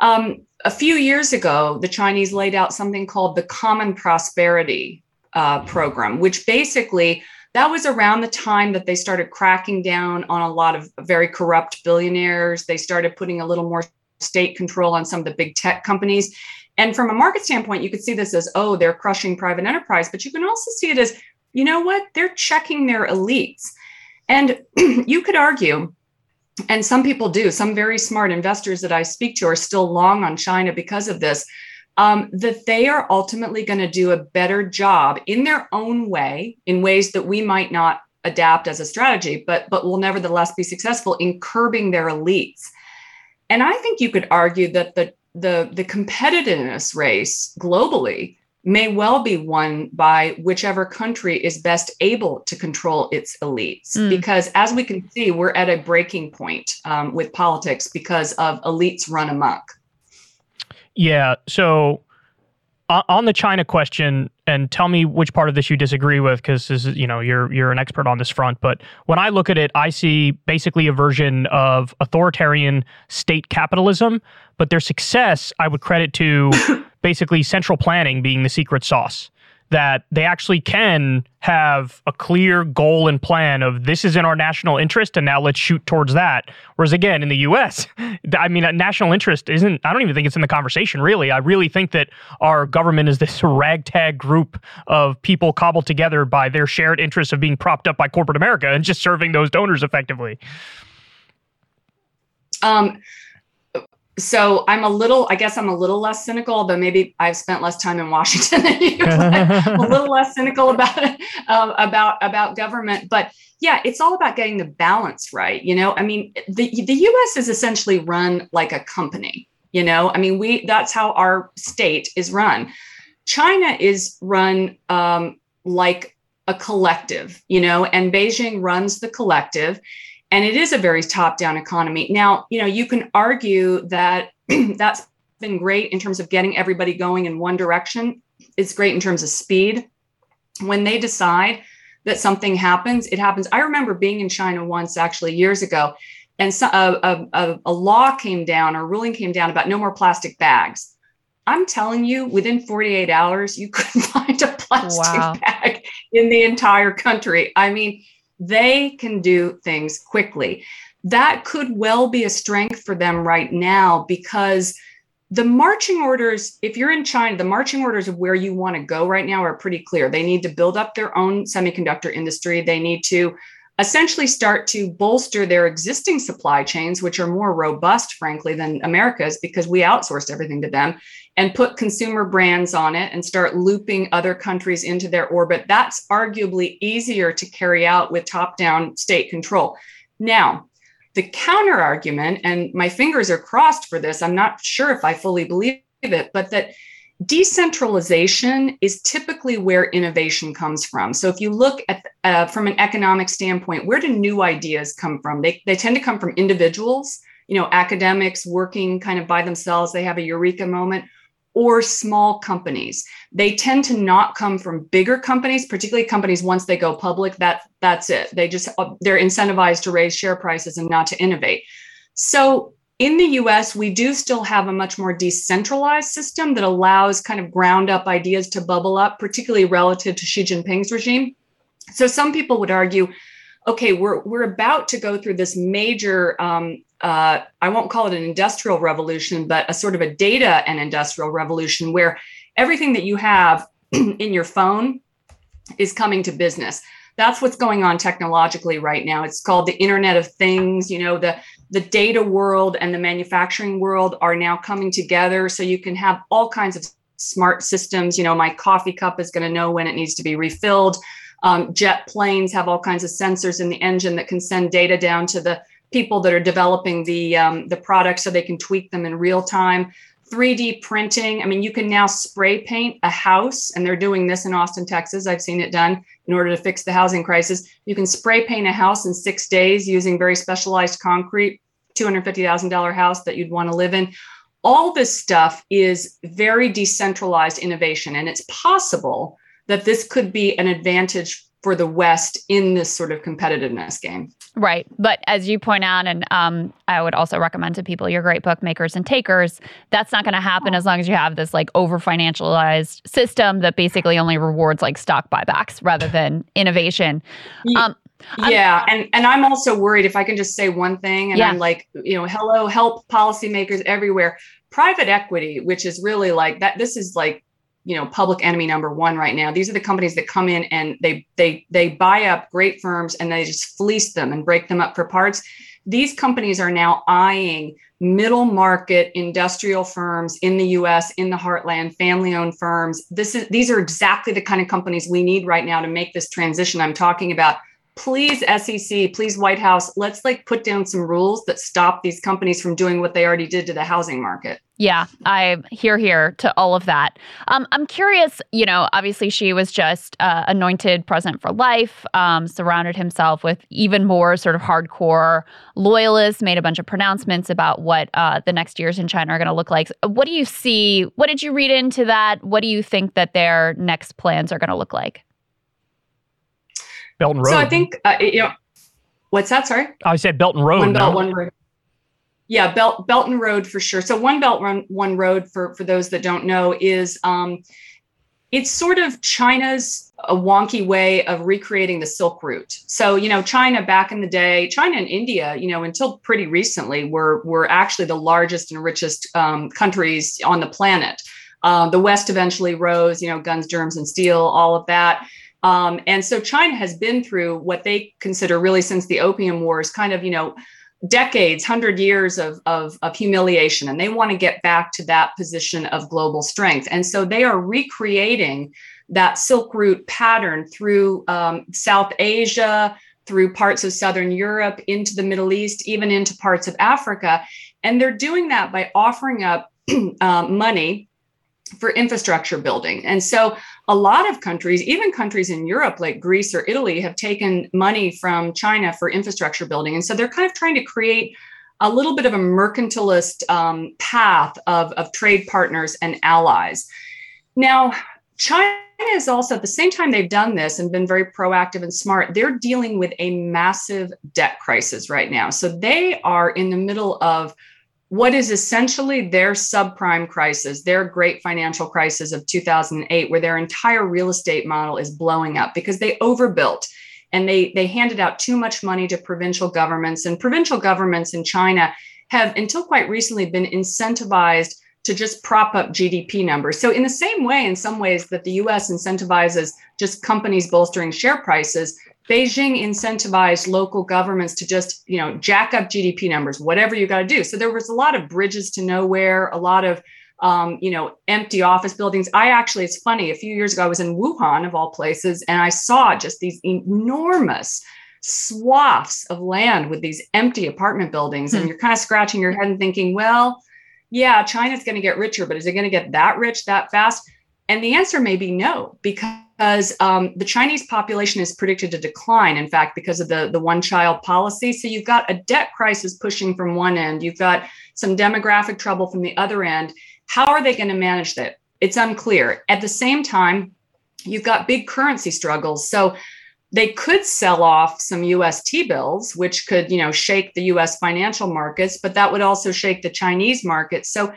Speaker 6: Um, a few years ago, the Chinese laid out something called the Common Prosperity uh, Program, which basically that was around the time that they started cracking down on a lot of very corrupt billionaires. They started putting a little more state control on some of the big tech companies. And from a market standpoint, you could see this as, oh, they're crushing private enterprise, but you can also see it as, you know what? They're checking their elites. And you could argue and some people do. Some very smart investors that i speak to are still long on china because of this um, that they are ultimately going to do a better job in their own way in ways that we might not adapt as a strategy but but will nevertheless be successful in curbing their elites. And i think you could argue that the the the competitiveness race globally may well be won by whichever country is best able to control its elites. Mm. Because as we can see, we're at a breaking point um, with politics because of elites run amok.
Speaker 1: Yeah. So on the China question, and tell me which part of this you disagree with, because this is, you know, you're you're an expert on this front. But when I look at it, I see basically a version of authoritarian state capitalism. But their success, I would credit to basically central planning being the secret sauce that they actually can have a clear goal and plan of this is in our national interest and now let's shoot towards that. Whereas again, in the US, I mean, national interest isn't, I don't even think it's in the conversation really. I really think that our government is this ragtag group of people cobbled together by their shared interests of being propped up by corporate America and just serving those donors effectively.
Speaker 6: Um, so I'm a little, I guess I'm a little less cynical, although maybe I've spent less time in Washington than you. a little less cynical about it, uh, about about government, but yeah, it's all about getting the balance right. You know, I mean, the the U.S. is essentially run like a company. You know, I mean, we that's how our state is run. China is run um, like a collective. You know, and Beijing runs the collective and it is a very top down economy. Now you know you can argue that that's been great in terms of getting everybody going in one direction. It's great in terms of speed. When they decide that something happens it happens. I remember being in china once actually years ago and so, a, a, a law came down or ruling came down about no more plastic bags. I'm telling you within 48 hours you couldn't find a plastic wow. bag in the entire country. I mean They can do things quickly. That could well be a strength for them right now because the marching orders, if you're in China, the marching orders of where you want to go right now are pretty clear. They need to build up their own semiconductor industry. They need to essentially start to bolster their existing supply chains, which are more robust, frankly, than America's because we outsourced everything to them, and put consumer brands on it and start looping other countries into their orbit. That's arguably easier to carry out with top down state control. Now, the counter argument, and my fingers are crossed for this, I'm not sure if I fully believe it, but that decentralization is typically where innovation comes from. So if you look at uh, from an economic standpoint, where do new ideas come from? They, they tend to come from individuals, you know, academics working kind of by themselves. They have a eureka moment or small companies. They tend to not come from bigger companies, particularly companies once they go public. That that's it. They just uh, they're incentivized to raise share prices and not to innovate. So in the US, we do still have a much more decentralized system that allows kind of ground up ideas to bubble up, particularly relative to Xi Jinping's regime. So some people would argue, okay, we're, we're about to go through this major um, uh, I won't call it an industrial revolution, but a sort of a data and industrial revolution where everything that you have in your phone is coming to business. That's what's going on technologically right now. It's called the Internet of Things. You know, the the data world and the manufacturing world are now coming together, so you can have all kinds of smart systems. You know, my coffee cup is going to know when it needs to be refilled. Um, jet planes have all kinds of sensors in the engine that can send data down to the people that are developing the um, the products so they can tweak them in real time. 3d printing i mean you can now spray paint a house and they're doing this in austin texas. I've seen it done in order to fix the housing crisis. You can spray paint a house in six days using very specialized concrete $250000 house that you'd want to live in. All this stuff is very decentralized innovation and it's possible that this could be an advantage for the West in this sort of competitiveness game.
Speaker 2: Right. But as you point out, and um, I would also recommend to people your great book, Makers and Takers, that's not going to happen as long as you have this like over financialized system that basically only rewards like stock buybacks rather than innovation.
Speaker 6: Um, yeah, and and I'm also worried if I can just say one thing, and yeah. I'm like, you know, hello, help policymakers everywhere. Private equity, which is really like that. This is like you know public enemy number one right now. These are the companies that come in and they they they buy up great firms and they just fleece them and break them up for parts. These companies are now eyeing middle market industrial firms in the US in the heartland family owned firms. This is these are exactly the kind of companies we need right now to make this transition I'm talking about please SEC please White House let's like put down some rules that stop these companies from doing what they already did to the housing market
Speaker 2: yeah, I hear here to all of that. Um, I'm curious, you know, obviously Xi was just uh, anointed president for life, um, surrounded himself with even more sort of hardcore loyalists, made a bunch of pronouncements about what uh, the next years in China are going to look like. What do you see? What did you read into that? What do you think that their next plans are going to look like?
Speaker 1: Belt and Road.
Speaker 6: So I think, uh, you know, what's that? Sorry?
Speaker 1: I said Belt and Road.
Speaker 6: One Belt, no? One Road yeah belt belton road for sure so one belt run one road for for those that don't know is um it's sort of china's a wonky way of recreating the silk route so you know china back in the day china and india you know until pretty recently were were actually the largest and richest um, countries on the planet uh, the west eventually rose you know guns germs and steel all of that um, and so china has been through what they consider really since the opium wars kind of you know decades, hundred years of, of, of humiliation, and they want to get back to that position of global strength. And so they are recreating that Silk Route pattern through um, South Asia, through parts of Southern Europe, into the Middle East, even into parts of Africa. And they're doing that by offering up um, money for infrastructure building. And so a lot of countries, even countries in Europe like Greece or Italy, have taken money from China for infrastructure building. And so they're kind of trying to create a little bit of a mercantilist um, path of, of trade partners and allies. Now, China is also, at the same time they've done this and been very proactive and smart, they're dealing with a massive debt crisis right now. So they are in the middle of what is essentially their subprime crisis, their great financial crisis of 2008, where their entire real estate model is blowing up because they overbuilt. and they they handed out too much money to provincial governments and provincial governments in China have until quite recently been incentivized to just prop up GDP numbers. So in the same way in some ways that the US incentivizes just companies bolstering share prices, Beijing incentivized local governments to just, you know, jack up GDP numbers, whatever you got to do. So there was a lot of bridges to nowhere, a lot of um, you know, empty office buildings. I actually, it's funny, a few years ago, I was in Wuhan, of all places, and I saw just these enormous swaths of land with these empty apartment buildings. And hmm. you're kind of scratching your head and thinking, well, yeah, China's going to get richer, but is it going to get that rich that fast? And the answer may be no, because um, the Chinese population is predicted to decline, in fact, because of the, the one child policy. So you've got a debt crisis pushing from one end, you've got some demographic trouble from the other end. How are they going to manage that? It's unclear. At the same time, you've got big currency struggles. So they could sell off some US T bills, which could, you know, shake the US financial markets, but that would also shake the Chinese market. So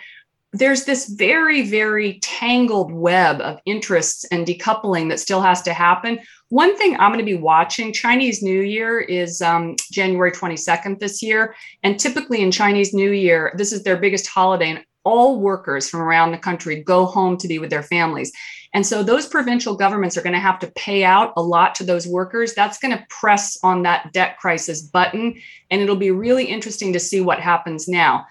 Speaker 6: there's this very, very tangled web of interests and decoupling that still has to happen. One thing I'm going to be watching Chinese New Year is um, January 22nd this year. And typically in Chinese New Year, this is their biggest holiday. And all workers from around the country go home to be with their families. And so those provincial governments are going to have to pay out a lot to those workers. That's going to press on that debt crisis button. And it'll be really interesting to see what happens now.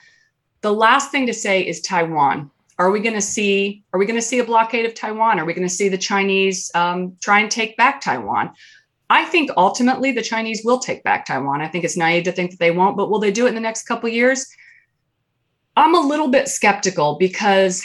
Speaker 6: The last thing to say is Taiwan. Are we going to see? Are we going to see a blockade of Taiwan? Are we going to see the Chinese um, try and take back Taiwan? I think ultimately the Chinese will take back Taiwan. I think it's naive to think that they won't, but will they do it in the next couple years? I'm a little bit skeptical because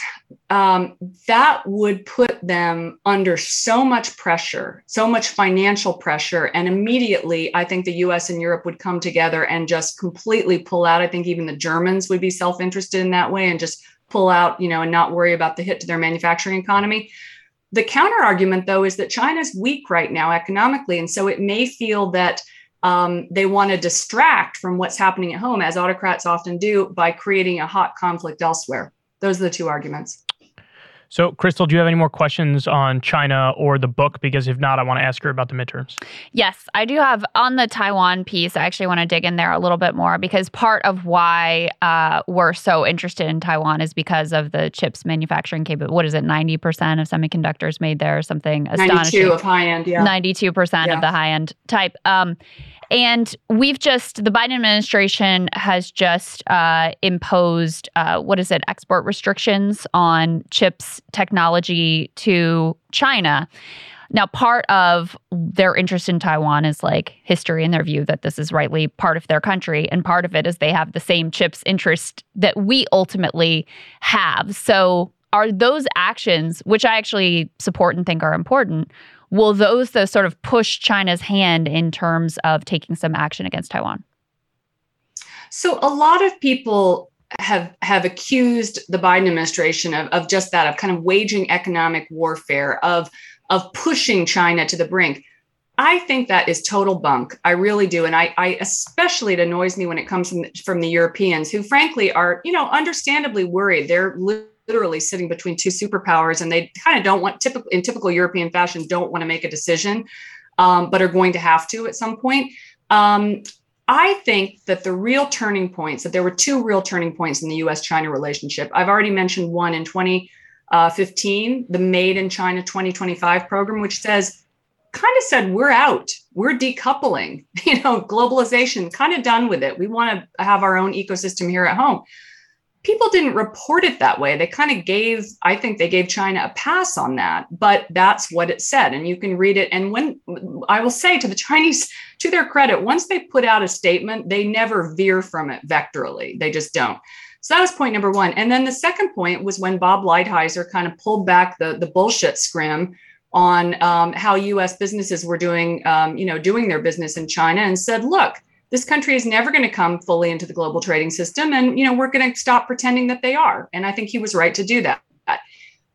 Speaker 6: um, that would put them under so much pressure, so much financial pressure. And immediately, I think the US and Europe would come together and just completely pull out. I think even the Germans would be self interested in that way and just pull out, you know, and not worry about the hit to their manufacturing economy. The counter argument, though, is that China's weak right now economically. And so it may feel that um, they want to distract from what's happening at home, as autocrats often do, by creating a hot conflict elsewhere. Those are the two arguments.
Speaker 1: So, Krystal, do you have any more questions on China or the book? Because if not, I want to ask her about the midterms.
Speaker 2: Yes, I do have on the Taiwan piece. I actually want to dig in there a little bit more because part of why uh, we're so interested in Taiwan is because of the chips manufacturing capability. What is it, 90% of semiconductors made there, or something astonishing?
Speaker 6: 92 of high end, yeah.
Speaker 2: 92% of the high end type. Um, and we've just, the Biden administration has just uh, imposed, uh, what is it, export restrictions on chips technology to China. Now, part of their interest in Taiwan is like history in their view that this is rightly part of their country. And part of it is they have the same chips interest that we ultimately have. So, are those actions, which I actually support and think are important, will those the sort of push China's hand in terms of taking some action against Taiwan?
Speaker 6: So a lot of people have have accused the Biden administration of, of just that, of kind of waging economic warfare, of of pushing China to the brink. I think that is total bunk. I really do. And I, I especially it annoys me when it comes from, from the Europeans who frankly are, you know, understandably worried. They're literally sitting between two superpowers and they kind of don't want typical in typical european fashion don't want to make a decision um, but are going to have to at some point. Um, i think that the real turning points that there were two real turning points in the us china relationship. I've already mentioned one in 2015 uh, the made in china 2025 program which says kind of said we're out. We're decoupling you know globalization kind of done with it. We want to have our own ecosystem here at home people didn't report it that way. They kind of gave, I think they gave China a pass on that, but that's what it said. And you can read it. And when I will say to the Chinese, to their credit, once they put out a statement, they never veer from it vectorally. They just don't. So that was point number one. And then the second point was when Bob Lighthizer kind of pulled back the, the bullshit scrim on um, how U.S. businesses were doing, um, you know, doing their business in China and said, look, this country is never going to come fully into the global trading system and you know we're going to stop pretending that they are and i think he was right to do that.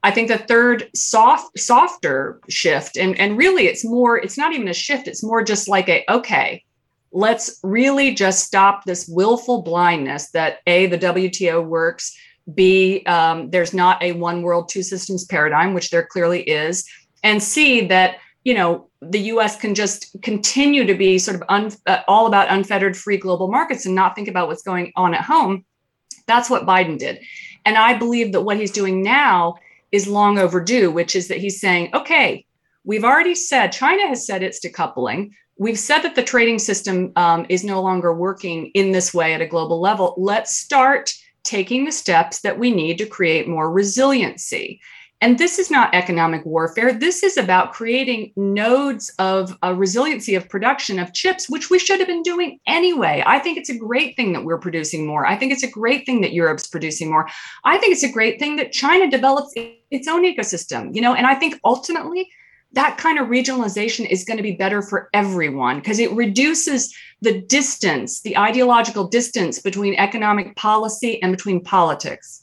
Speaker 6: I think the third soft softer shift and and really it's more it's not even a shift it's more just like a okay let's really just stop this willful blindness that a the wto works b um, there's not a one world two systems paradigm which there clearly is and c that you know the us can just continue to be sort of un, uh, all about unfettered free global markets and not think about what's going on at home. That's what biden did. And i believe that what he's doing now is long overdue which is that he's saying okay we've already said china has said it's decoupling. We've said that the trading system um, is no longer working in this way at a global level. Let's start taking the steps that we need to create more resiliency and this is not economic warfare. This is about creating nodes of a resiliency of production of chips, which we should have been doing anyway. I think it's a great thing that we're producing more. I think it's a great thing that Europe's producing more. I think it's a great thing that China develops its own ecosystem, you know, and I think ultimately that kind of regionalization is going to be better for everyone because it reduces the distance, the ideological distance between economic policy and between politics.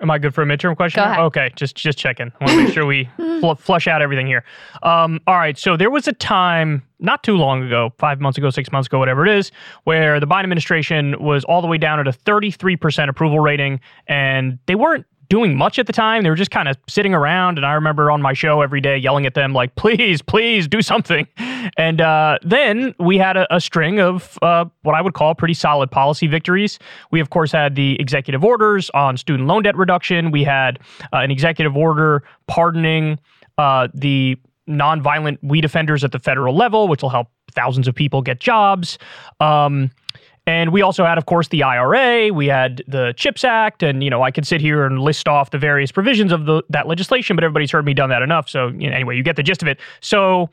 Speaker 1: Am I good for a midterm question? Okay, just just checking. I want to make sure we fl- flush out everything here. Um, all right, so there was a time not too long ago, five months ago, six months ago, whatever it is, where the Biden administration was all the way down at a 33% approval rating, and they weren't doing much at the time. They were just kind of sitting around. And I remember on my show every day yelling at them, like, please, please do something. And uh, then we had a, a string of uh, what I would call pretty solid policy victories. We, of course, had the executive orders on student loan debt reduction. We had uh, an executive order pardoning uh, the nonviolent weed offenders at the federal level, which will help thousands of people get jobs. Um, and we also had, of course, the IRA. We had the CHIPS Act, and you know, I could sit here and list off the various provisions of the, that legislation, but everybody's heard me done that enough. So you know, anyway, you get the gist of it. So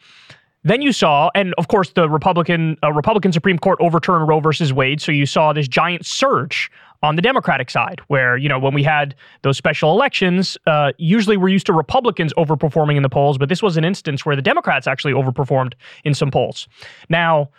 Speaker 1: then you saw, and of course, the Republican uh, Republican Supreme Court overturned Roe versus Wade. So you saw this giant surge on the Democratic side, where you know when we had those special elections, uh, usually we're used to Republicans overperforming in the polls, but this was an instance where the Democrats actually overperformed in some polls. Now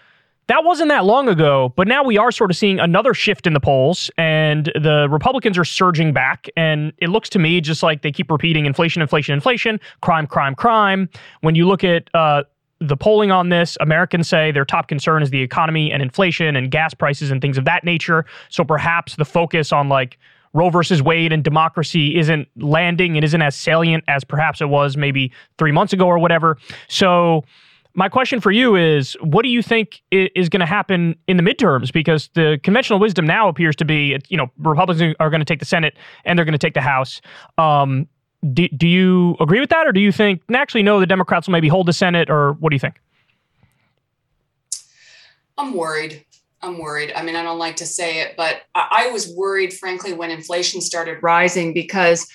Speaker 1: that wasn't that long ago, but now we are sort of seeing another shift in the polls, and the Republicans are surging back. And it looks to me just like they keep repeating inflation, inflation, inflation, crime, crime, crime. When you look at uh, the polling on this, Americans say their top concern is the economy and inflation and gas prices and things of that nature. So perhaps the focus on like Roe versus Wade and democracy isn't landing and isn't as salient as perhaps it was maybe three months ago or whatever. So my question for you is what do you think is going to happen in the midterms? Because the conventional wisdom now appears to be you know republicans are going to take the senate and they're going to take the house. Um, do, do you agree with that or do you think actually no the democrats will maybe hold the senate or what do you think?
Speaker 6: I'm worried. I'm worried. I mean i don't like to say it but i, I was worried frankly when inflation started rising because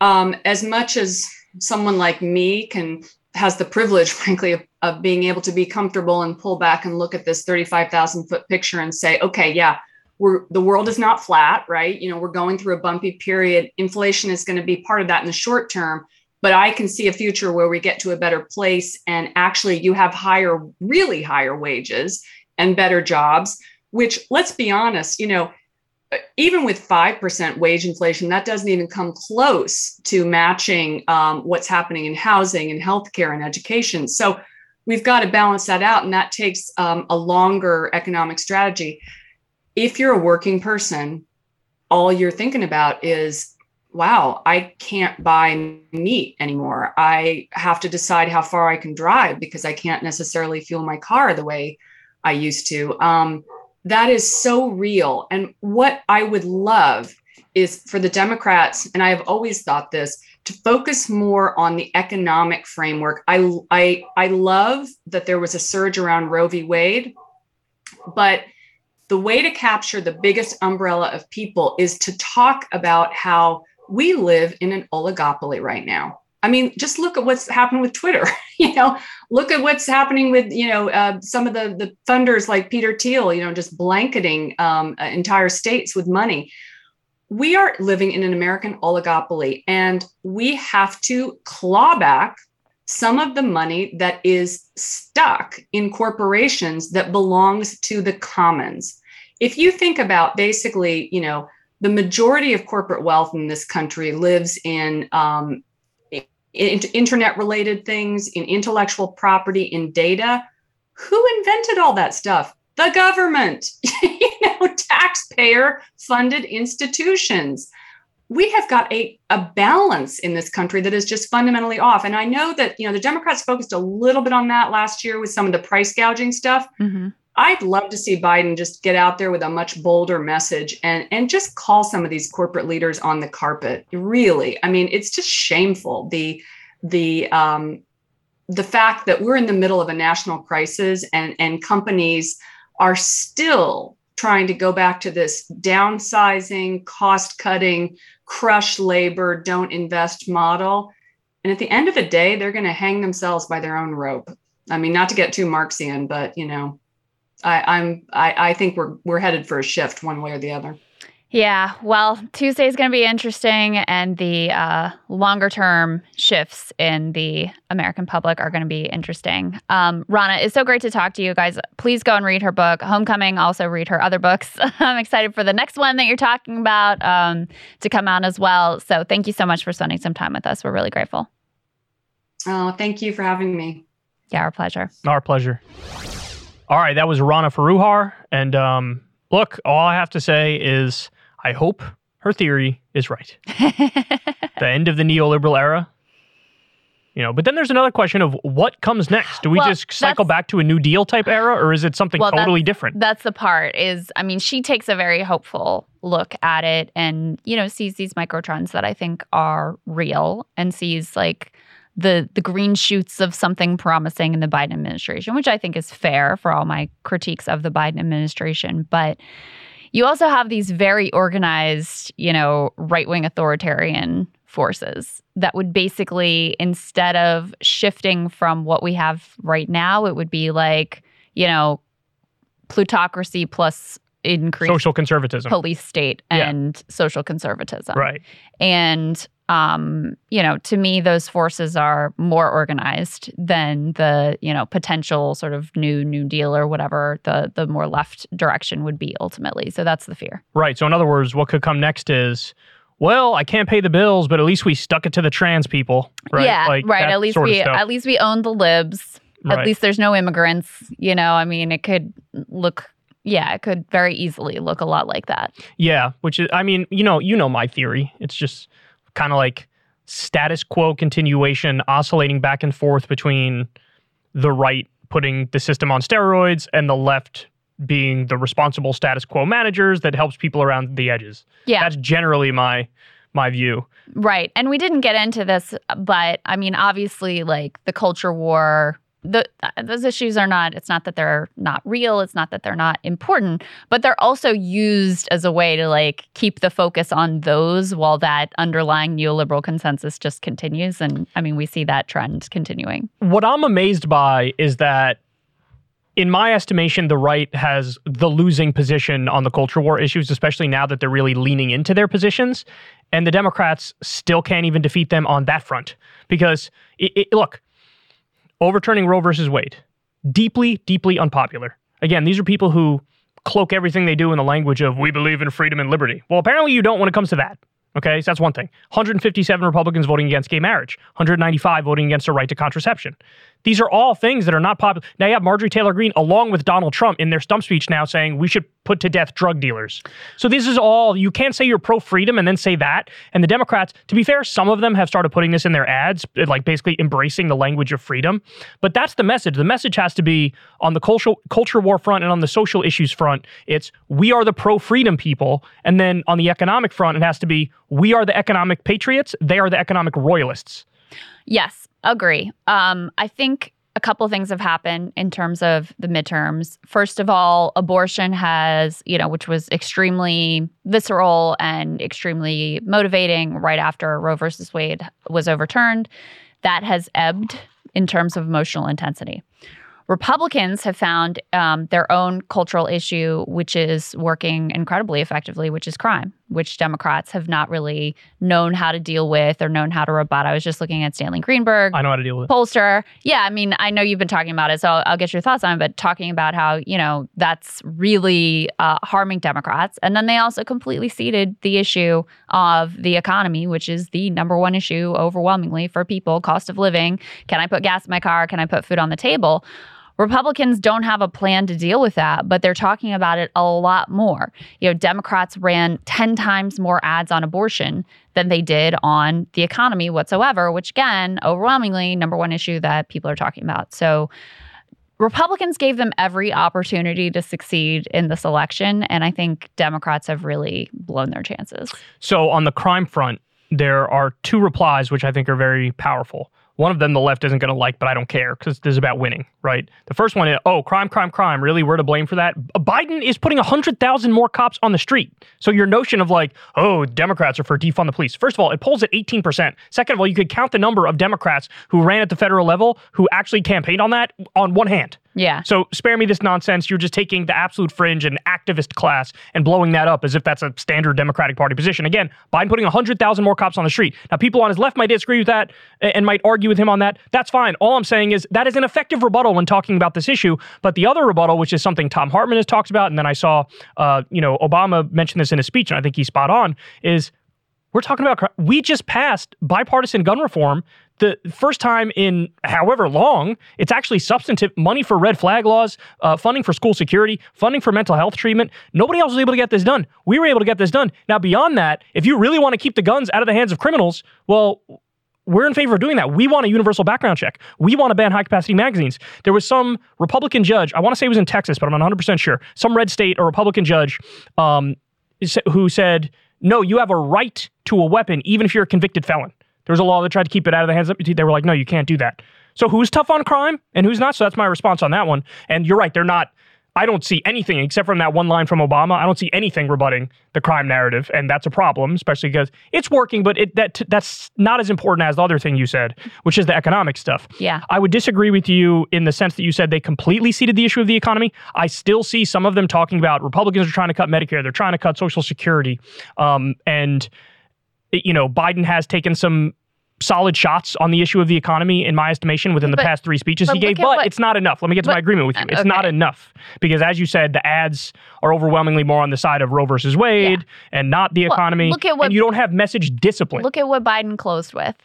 Speaker 6: um, as much as someone like me can has the privilege, frankly, of, of being able to be comfortable and pull back and look at this 35,000 foot picture and say, okay, yeah, we're, the world is not flat, right? You know, we're going through a bumpy period. Inflation is going to be part of that in the short term, but I can see a future where we get to a better place and actually you have higher, really higher wages and better jobs, which let's be honest, you know, even with 5% wage inflation, that doesn't even come close to matching um, what's happening in housing and healthcare and education. So we've got to balance that out, and that takes um, a longer economic strategy. If you're a working person, all you're thinking about is, wow, I can't buy meat anymore. I have to decide how far I can drive because I can't necessarily fuel my car the way I used to. Um, that is so real. And what I would love is for the Democrats, and I have always thought this, to focus more on the economic framework. I I I love that there was a surge around Roe v. Wade, but the way to capture the biggest umbrella of people is to talk about how we live in an oligopoly right now. I mean, just look at what's happened with Twitter. you know, look at what's happening with you know uh, some of the the funders like Peter Thiel. You know, just blanketing um, uh, entire states with money. We are living in an American oligopoly, and we have to claw back some of the money that is stuck in corporations that belongs to the commons. If you think about basically, you know, the majority of corporate wealth in this country lives in um, in internet related things, in intellectual property, in data. Who invented all that stuff? The government, you know, taxpayer funded institutions. we have got a, a balance in this country that is just fundamentally off. And I know that, you know, the Democrats focused a little bit on that last year with some of the price gouging stuff. Mm-hmm. I'd love to see Biden just get out there with a much bolder message and, and just call some of these corporate leaders on the carpet. Really. I mean, it's just shameful. The the um, the fact that we're in the middle of a national crisis and, and companies are still trying to go back to this downsizing, cost cutting, crush labor, don't invest model. And at the end of the day, they're going to hang themselves by their own rope. I mean, not to get too Marxian, but you know, I, I'm I, I think we're we're headed for a shift one way or the other.
Speaker 2: Yeah, well, Tuesday is going to be interesting, and the uh, longer term shifts in the American public are going to be interesting. Um, Rana, it's so great to talk to you guys. Please go and read her book, Homecoming. Also, read her other books. I'm excited for the next one that you're talking about um, to come out as well. So, thank you so much for spending some time with us. We're really grateful.
Speaker 6: Oh, thank you for having me.
Speaker 2: Yeah, our pleasure.
Speaker 1: Our pleasure. All right, that was Rana Foroohar. And um, look, all I have to say is I hope her theory is right. the end of the neoliberal era. You know, but then there's another question of what comes next. Do we well, just cycle back to a New Deal type era, or is it something well, totally
Speaker 2: that's,
Speaker 1: different?
Speaker 2: That's the part. Is I mean, she takes a very hopeful look at it, and you know, sees these microtrends that I think are real, and sees like the the green shoots of something promising in the Biden administration, which I think is fair for all my critiques of the Biden administration, but you also have these very organized, you know, right wing authoritarian forces that would basically, instead of shifting from what we have right now, it would be like, you know, plutocracy plus increased
Speaker 1: social conservatism,
Speaker 2: police state, and yeah. social conservatism.
Speaker 1: Right.
Speaker 2: And um, you know, to me, those forces are more organized than the, you know, potential sort of new New Deal or whatever the the more left direction would be ultimately. So that's the fear.
Speaker 1: Right. So in other words, what could come next is, well, I can't pay the bills, but at least we stuck it to the trans people. Right?
Speaker 2: Yeah. Like right. At least we at least we own the libs. Right. At least there's no immigrants. You know, I mean, it could look yeah, it could very easily look a lot like that.
Speaker 1: Yeah, which is, I mean, you know, you know my theory. It's just kind of like status quo continuation, oscillating back and forth between the right putting the system on steroids and the left being the responsible status quo managers that helps people around the edges.
Speaker 2: Yeah.
Speaker 1: That's generally my my view.
Speaker 2: Right. And we didn't get into this, but I mean, obviously, like the culture war the those issues are not it's not that they're not real it's not that they're not important but they're also used as a way to like keep the focus on those while that underlying neoliberal consensus just continues and i mean we see that trend continuing
Speaker 1: what i'm amazed by is that in my estimation, the right has the losing position on the culture war issues, especially now that they're really leaning into their positions. And the Democrats still can't even defeat them on that front. Because, it, it, look, overturning Roe versus Wade, deeply, deeply unpopular. Again, these are people who cloak everything they do in the language of we believe in freedom and liberty. Well, apparently you don't when it comes to that. Okay, so that's one thing. 157 Republicans voting against gay marriage, 195 voting against a right to contraception. These are all things that are not popular. Now you have Marjorie Taylor Greene along with Donald Trump in their stump speech now saying we should put to death drug dealers. So this is all you can't say you're pro freedom and then say that. And the Democrats, to be fair, some of them have started putting this in their ads, uh, like basically embracing the language of freedom. But that's the message. The message has to be on the cultural culture war front and on the social issues front. It's we are the pro freedom people, and then on the economic front, it has to be we are the economic patriots. They are the economic royalists.
Speaker 2: Yes, agree. Um, I think a couple things have happened in terms of the midterms. First of all, abortion has, you know, which was extremely visceral and extremely motivating right after Roe versus Wade was overturned, that has ebbed in terms of emotional intensity. Republicans have found um, their own cultural issue, which is working incredibly effectively, which is crime which Democrats have not really known how to deal with or known how to rebut. I was just looking at Stanley Greenberg.
Speaker 1: I know how to deal with
Speaker 2: it. Pollster. Yeah, I mean, I know you've been talking about it, so I'll, I'll get your thoughts on it, but talking about how, you know, that's really uh, harming Democrats. And then they also completely ceded the issue of the economy, which is the number one issue overwhelmingly for people cost of living. Can I put gas in my car? Can I put food on the table? Republicans don't have a plan to deal with that, but they're talking about it a lot more. You know, Democrats ran 10 times more ads on abortion than they did on the economy whatsoever, which again, overwhelmingly, number one issue that people are talking about. So Republicans gave them every opportunity to succeed in this election. And I think Democrats have really blown their chances.
Speaker 1: So, on the crime front, there are two replies which I think are very powerful. One of them the left isn't going to like, but I don't care because this is about winning, right? The first one is, oh, crime, crime, crime. Really, we're to blame for that? Biden is putting 100,000 more cops on the street. So your notion of like, oh, Democrats are for defund the police. First of all, it polls at 18%. Second of all, you could count the number of Democrats who ran at the federal level who actually campaigned on that on one hand.
Speaker 2: Yeah.
Speaker 1: So spare me this nonsense. You're just taking the absolute fringe and activist class and blowing that up as if that's a standard Democratic Party position. Again, Biden putting 100,000 more cops on the street. Now, people on his left might disagree with that and might argue with him on that. That's fine. All I'm saying is that is an effective rebuttal when talking about this issue. But the other rebuttal, which is something Thom Hartmann has talked about, and then I saw, uh, you know, Obama mention this in his speech, and I think he's spot on, is we're talking about we just passed bipartisan gun reform the first time in however long, it's actually substantive money for red flag laws, uh, funding for school security, funding for mental health treatment. Nobody else was able to get this done. We were able to get this done. Now, beyond that, if you really want to keep the guns out of the hands of criminals, well, we're in favor of doing that. We want a universal background check. We want to ban high capacity magazines. There was some Republican judge, I want to say it was in Texas, but I'm not 100% sure, some red state or Republican judge um, who said, no, you have a right to a weapon even if you're a convicted felon. There was a law that tried to keep it out of the hands of they were like, no, you can't do that. So who's tough on crime and who's not? So that's my response on that one. And you're right, they're not. I don't see anything except from that one line from Obama. I don't see anything rebutting the crime narrative, and that's a problem, especially because it's working. But it, that that's not as important as the other thing you said, which is the economic stuff.
Speaker 2: Yeah,
Speaker 1: I would disagree with you in the sense that you said they completely ceded the issue of the economy. I still see some of them talking about Republicans are trying to cut Medicare, they're trying to cut Social Security, um, and you know Biden has taken some solid shots on the issue of the economy, in my estimation, within the past three speeches he gave. But
Speaker 2: what,
Speaker 1: it's not enough. Let me get to
Speaker 2: but,
Speaker 1: my agreement with you. It's
Speaker 2: okay.
Speaker 1: not enough because, as you said, the ads are overwhelmingly more on the side of Roe versus Wade
Speaker 2: yeah.
Speaker 1: and not the
Speaker 2: well,
Speaker 1: economy.
Speaker 2: Look at what,
Speaker 1: and you don't have message discipline.
Speaker 2: Look at what Biden closed with.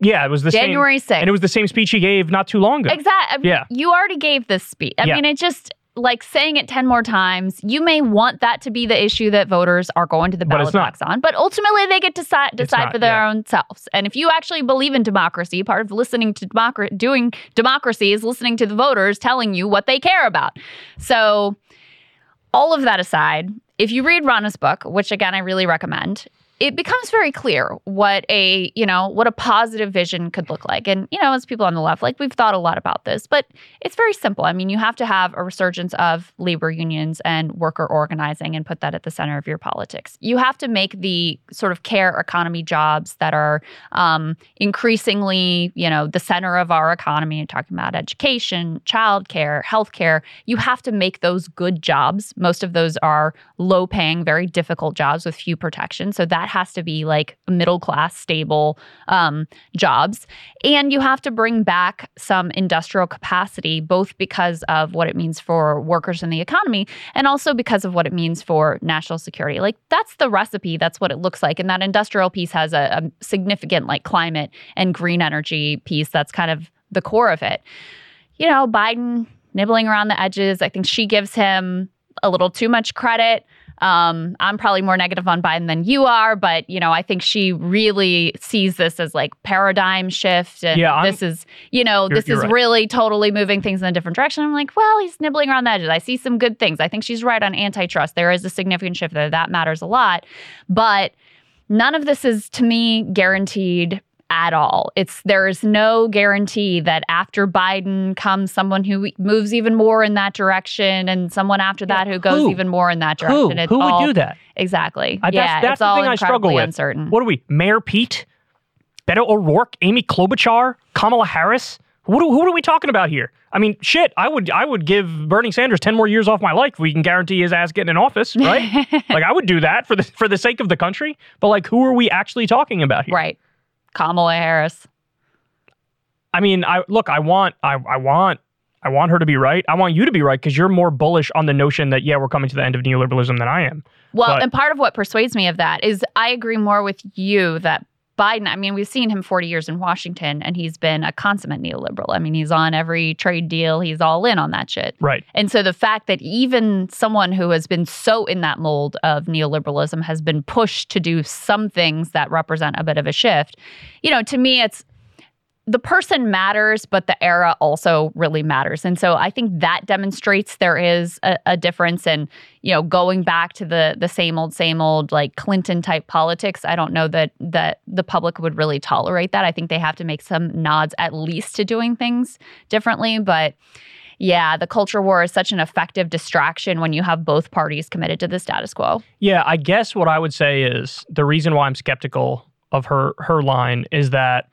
Speaker 1: Yeah, it was the
Speaker 2: January
Speaker 1: same,
Speaker 2: 6th.
Speaker 1: and it was the same speech he gave not too long ago.
Speaker 2: Exactly.
Speaker 1: Yeah.
Speaker 2: You already gave this speech. I
Speaker 1: yeah.
Speaker 2: mean, it just like saying it 10 more times, you may want that to be the issue that voters are going to the ballot box on, but ultimately they get to decide, decide
Speaker 1: not,
Speaker 2: for their
Speaker 1: yeah.
Speaker 2: own selves. And if you actually believe in democracy, part of listening to democracy, doing democracy is listening to the voters telling you what they care about. So, all of that aside, if you read Rana's book, which again I really recommend, it becomes very clear what a you know what a positive vision could look like. And you know as people on the left like we've thought a lot about this but it's very simple. I mean you have to have a resurgence of labor unions and worker organizing and put that at the center of your politics. You have to make the sort of care economy jobs that are um, increasingly you know the center of our economy. You're talking about education childcare healthcare. You have to make those good jobs. Most of those are low paying very difficult jobs with few protections. So that has to be like middle class, stable um, jobs. And you have to bring back some industrial capacity, both because of what it means for workers in the economy and also because of what it means for national security. Like that's the recipe, that's what it looks like. And that industrial piece has a, a significant like climate and green energy piece that's kind of the core of it. You know, Biden nibbling around the edges. I think she gives him a little too much credit. Um, I'm probably more negative on Biden than you are, but you know, I think she really sees this as like paradigm shift, and
Speaker 1: Yeah,
Speaker 2: this is, you know, this is
Speaker 1: right.
Speaker 2: really totally moving things in a different direction. I'm like, well, he's nibbling around the edges. I see some good things. I think she's right on antitrust. There is a significant shift there. That matters a lot, but none of this is to me guaranteed at all. It's there is no guarantee that after Biden comes someone who moves even more in that direction and someone after that who goes
Speaker 1: Who?
Speaker 2: even more in that
Speaker 1: Who?
Speaker 2: direction. It's
Speaker 1: Who would do that?
Speaker 2: Exactly.
Speaker 1: Uh,
Speaker 2: yeah,
Speaker 1: that's that's
Speaker 2: it's
Speaker 1: the
Speaker 2: all
Speaker 1: thing I struggle with.
Speaker 2: uncertain.
Speaker 1: What are we? Mayor Pete, Beto O'Rourke, Amy Klobuchar, Kamala Harris. What are, who are we talking about here? I mean, shit. I would I would give Bernie Sanders ten more years off my life if we can guarantee his ass getting in office, right? like I would do that for the for the sake of the country. But like, who are we actually talking about here?
Speaker 2: Right. Kamala Harris.
Speaker 1: I mean, I look. I want I I want. I want her to be right. I want you to be right because you're more bullish on the notion that, yeah, we're coming to the end of neoliberalism than I am.
Speaker 2: Well,
Speaker 1: But-
Speaker 2: and part of what persuades me of that is I agree more with you that Biden, I mean, we've seen him 40 years in Washington and he's been a consummate neoliberal. I mean, he's on every trade deal, he's all in on that shit.
Speaker 1: Right.
Speaker 2: And so the fact that even someone who has been so in that mold of neoliberalism has been pushed to do some things that represent a bit of a shift, you know, to me, it's the person matters, but the era also really matters. And so I think that demonstrates there is a, a, difference. And, you know, going back to the the same old, same old like Clinton type politics, I don't know that that the public would really tolerate that. I think they have to make some nods at least to doing things differently. But yeah, the culture war is such an effective distraction when you have both parties committed to the status quo.
Speaker 1: Yeah, I guess what I would say is the reason why I'm skeptical of her her line is that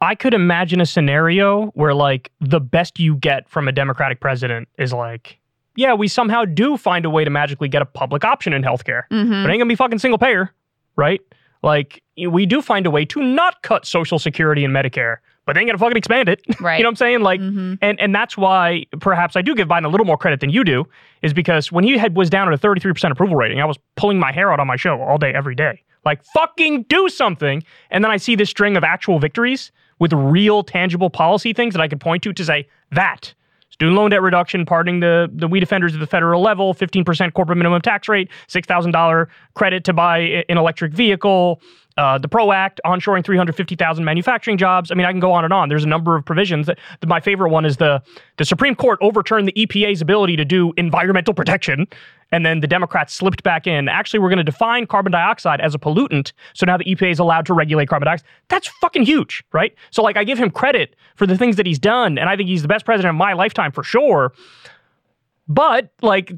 Speaker 1: I could imagine a scenario where like the best you get from a Democratic president is like, yeah, we somehow do find a way to magically get a public option in healthcare.
Speaker 2: Mm-hmm.
Speaker 1: But it ain't gonna be fucking single payer, right? Like we do find a way to not cut Social Security and Medicare, but they ain't gonna fucking expand it.
Speaker 2: Right.
Speaker 1: you know what I'm saying? Like,
Speaker 2: mm-hmm.
Speaker 1: and and that's why perhaps I do give Biden a little more credit than you do, is because when he had was down at a 33% approval rating, I was pulling my hair out on my show all day, every day. Like, fucking do something. And then I see this string of actual victories with real tangible policy things that I could point to to say that student loan debt reduction, pardoning the, the weed offenders at the federal level, 15% corporate minimum tax rate, $6,000 credit to buy an electric vehicle, uh, the PRO Act, onshoring 350,000 manufacturing jobs. I mean, I can go on and on. There's a number of provisions. That, my favorite one is the the Supreme Court overturned the EPA's ability to do environmental protection, and then the Democrats slipped back in. Actually, we're going to define carbon dioxide as a pollutant, so now the EPA is allowed to regulate carbon dioxide. That's fucking huge, right? So, like, I give him credit for the things that he's done, and I think he's the best president of my lifetime for sure. But like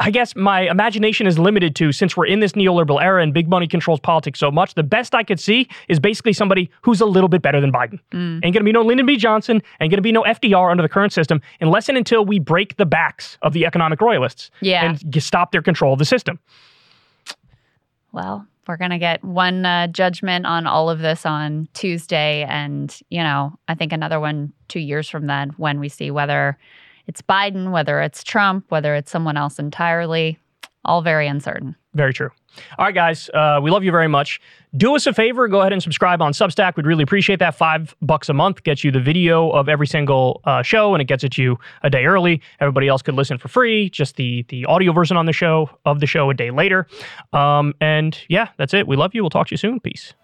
Speaker 1: I guess my imagination is limited to since we're in this neoliberal era and big money controls politics so much, the best I could see is basically somebody who's a little bit better than Biden.
Speaker 2: Mm.
Speaker 1: Ain't gonna be no Lyndon B. Johnson, ain't gonna be no FDR under the current system unless and until we break the backs of the economic royalists
Speaker 2: Yeah.
Speaker 1: and stop their control of the system.
Speaker 2: Well, we're going to get one uh, judgment on all of this on Tuesday. And, you know, I think another one two years from then when we see whether it's Biden, whether it's Trump, whether it's someone else entirely, all very uncertain.
Speaker 1: Very true. All right, guys, uh, we love you very much. Do us a favor, go ahead and subscribe on Substack. We'd really appreciate that. Five bucks a month gets you the video of every single uh, show, and it gets it to you a day early. Everybody else could listen for free, just the the audio version on the show of the show a day later. Um, and yeah, that's it. We love you. We'll talk to you soon. Peace.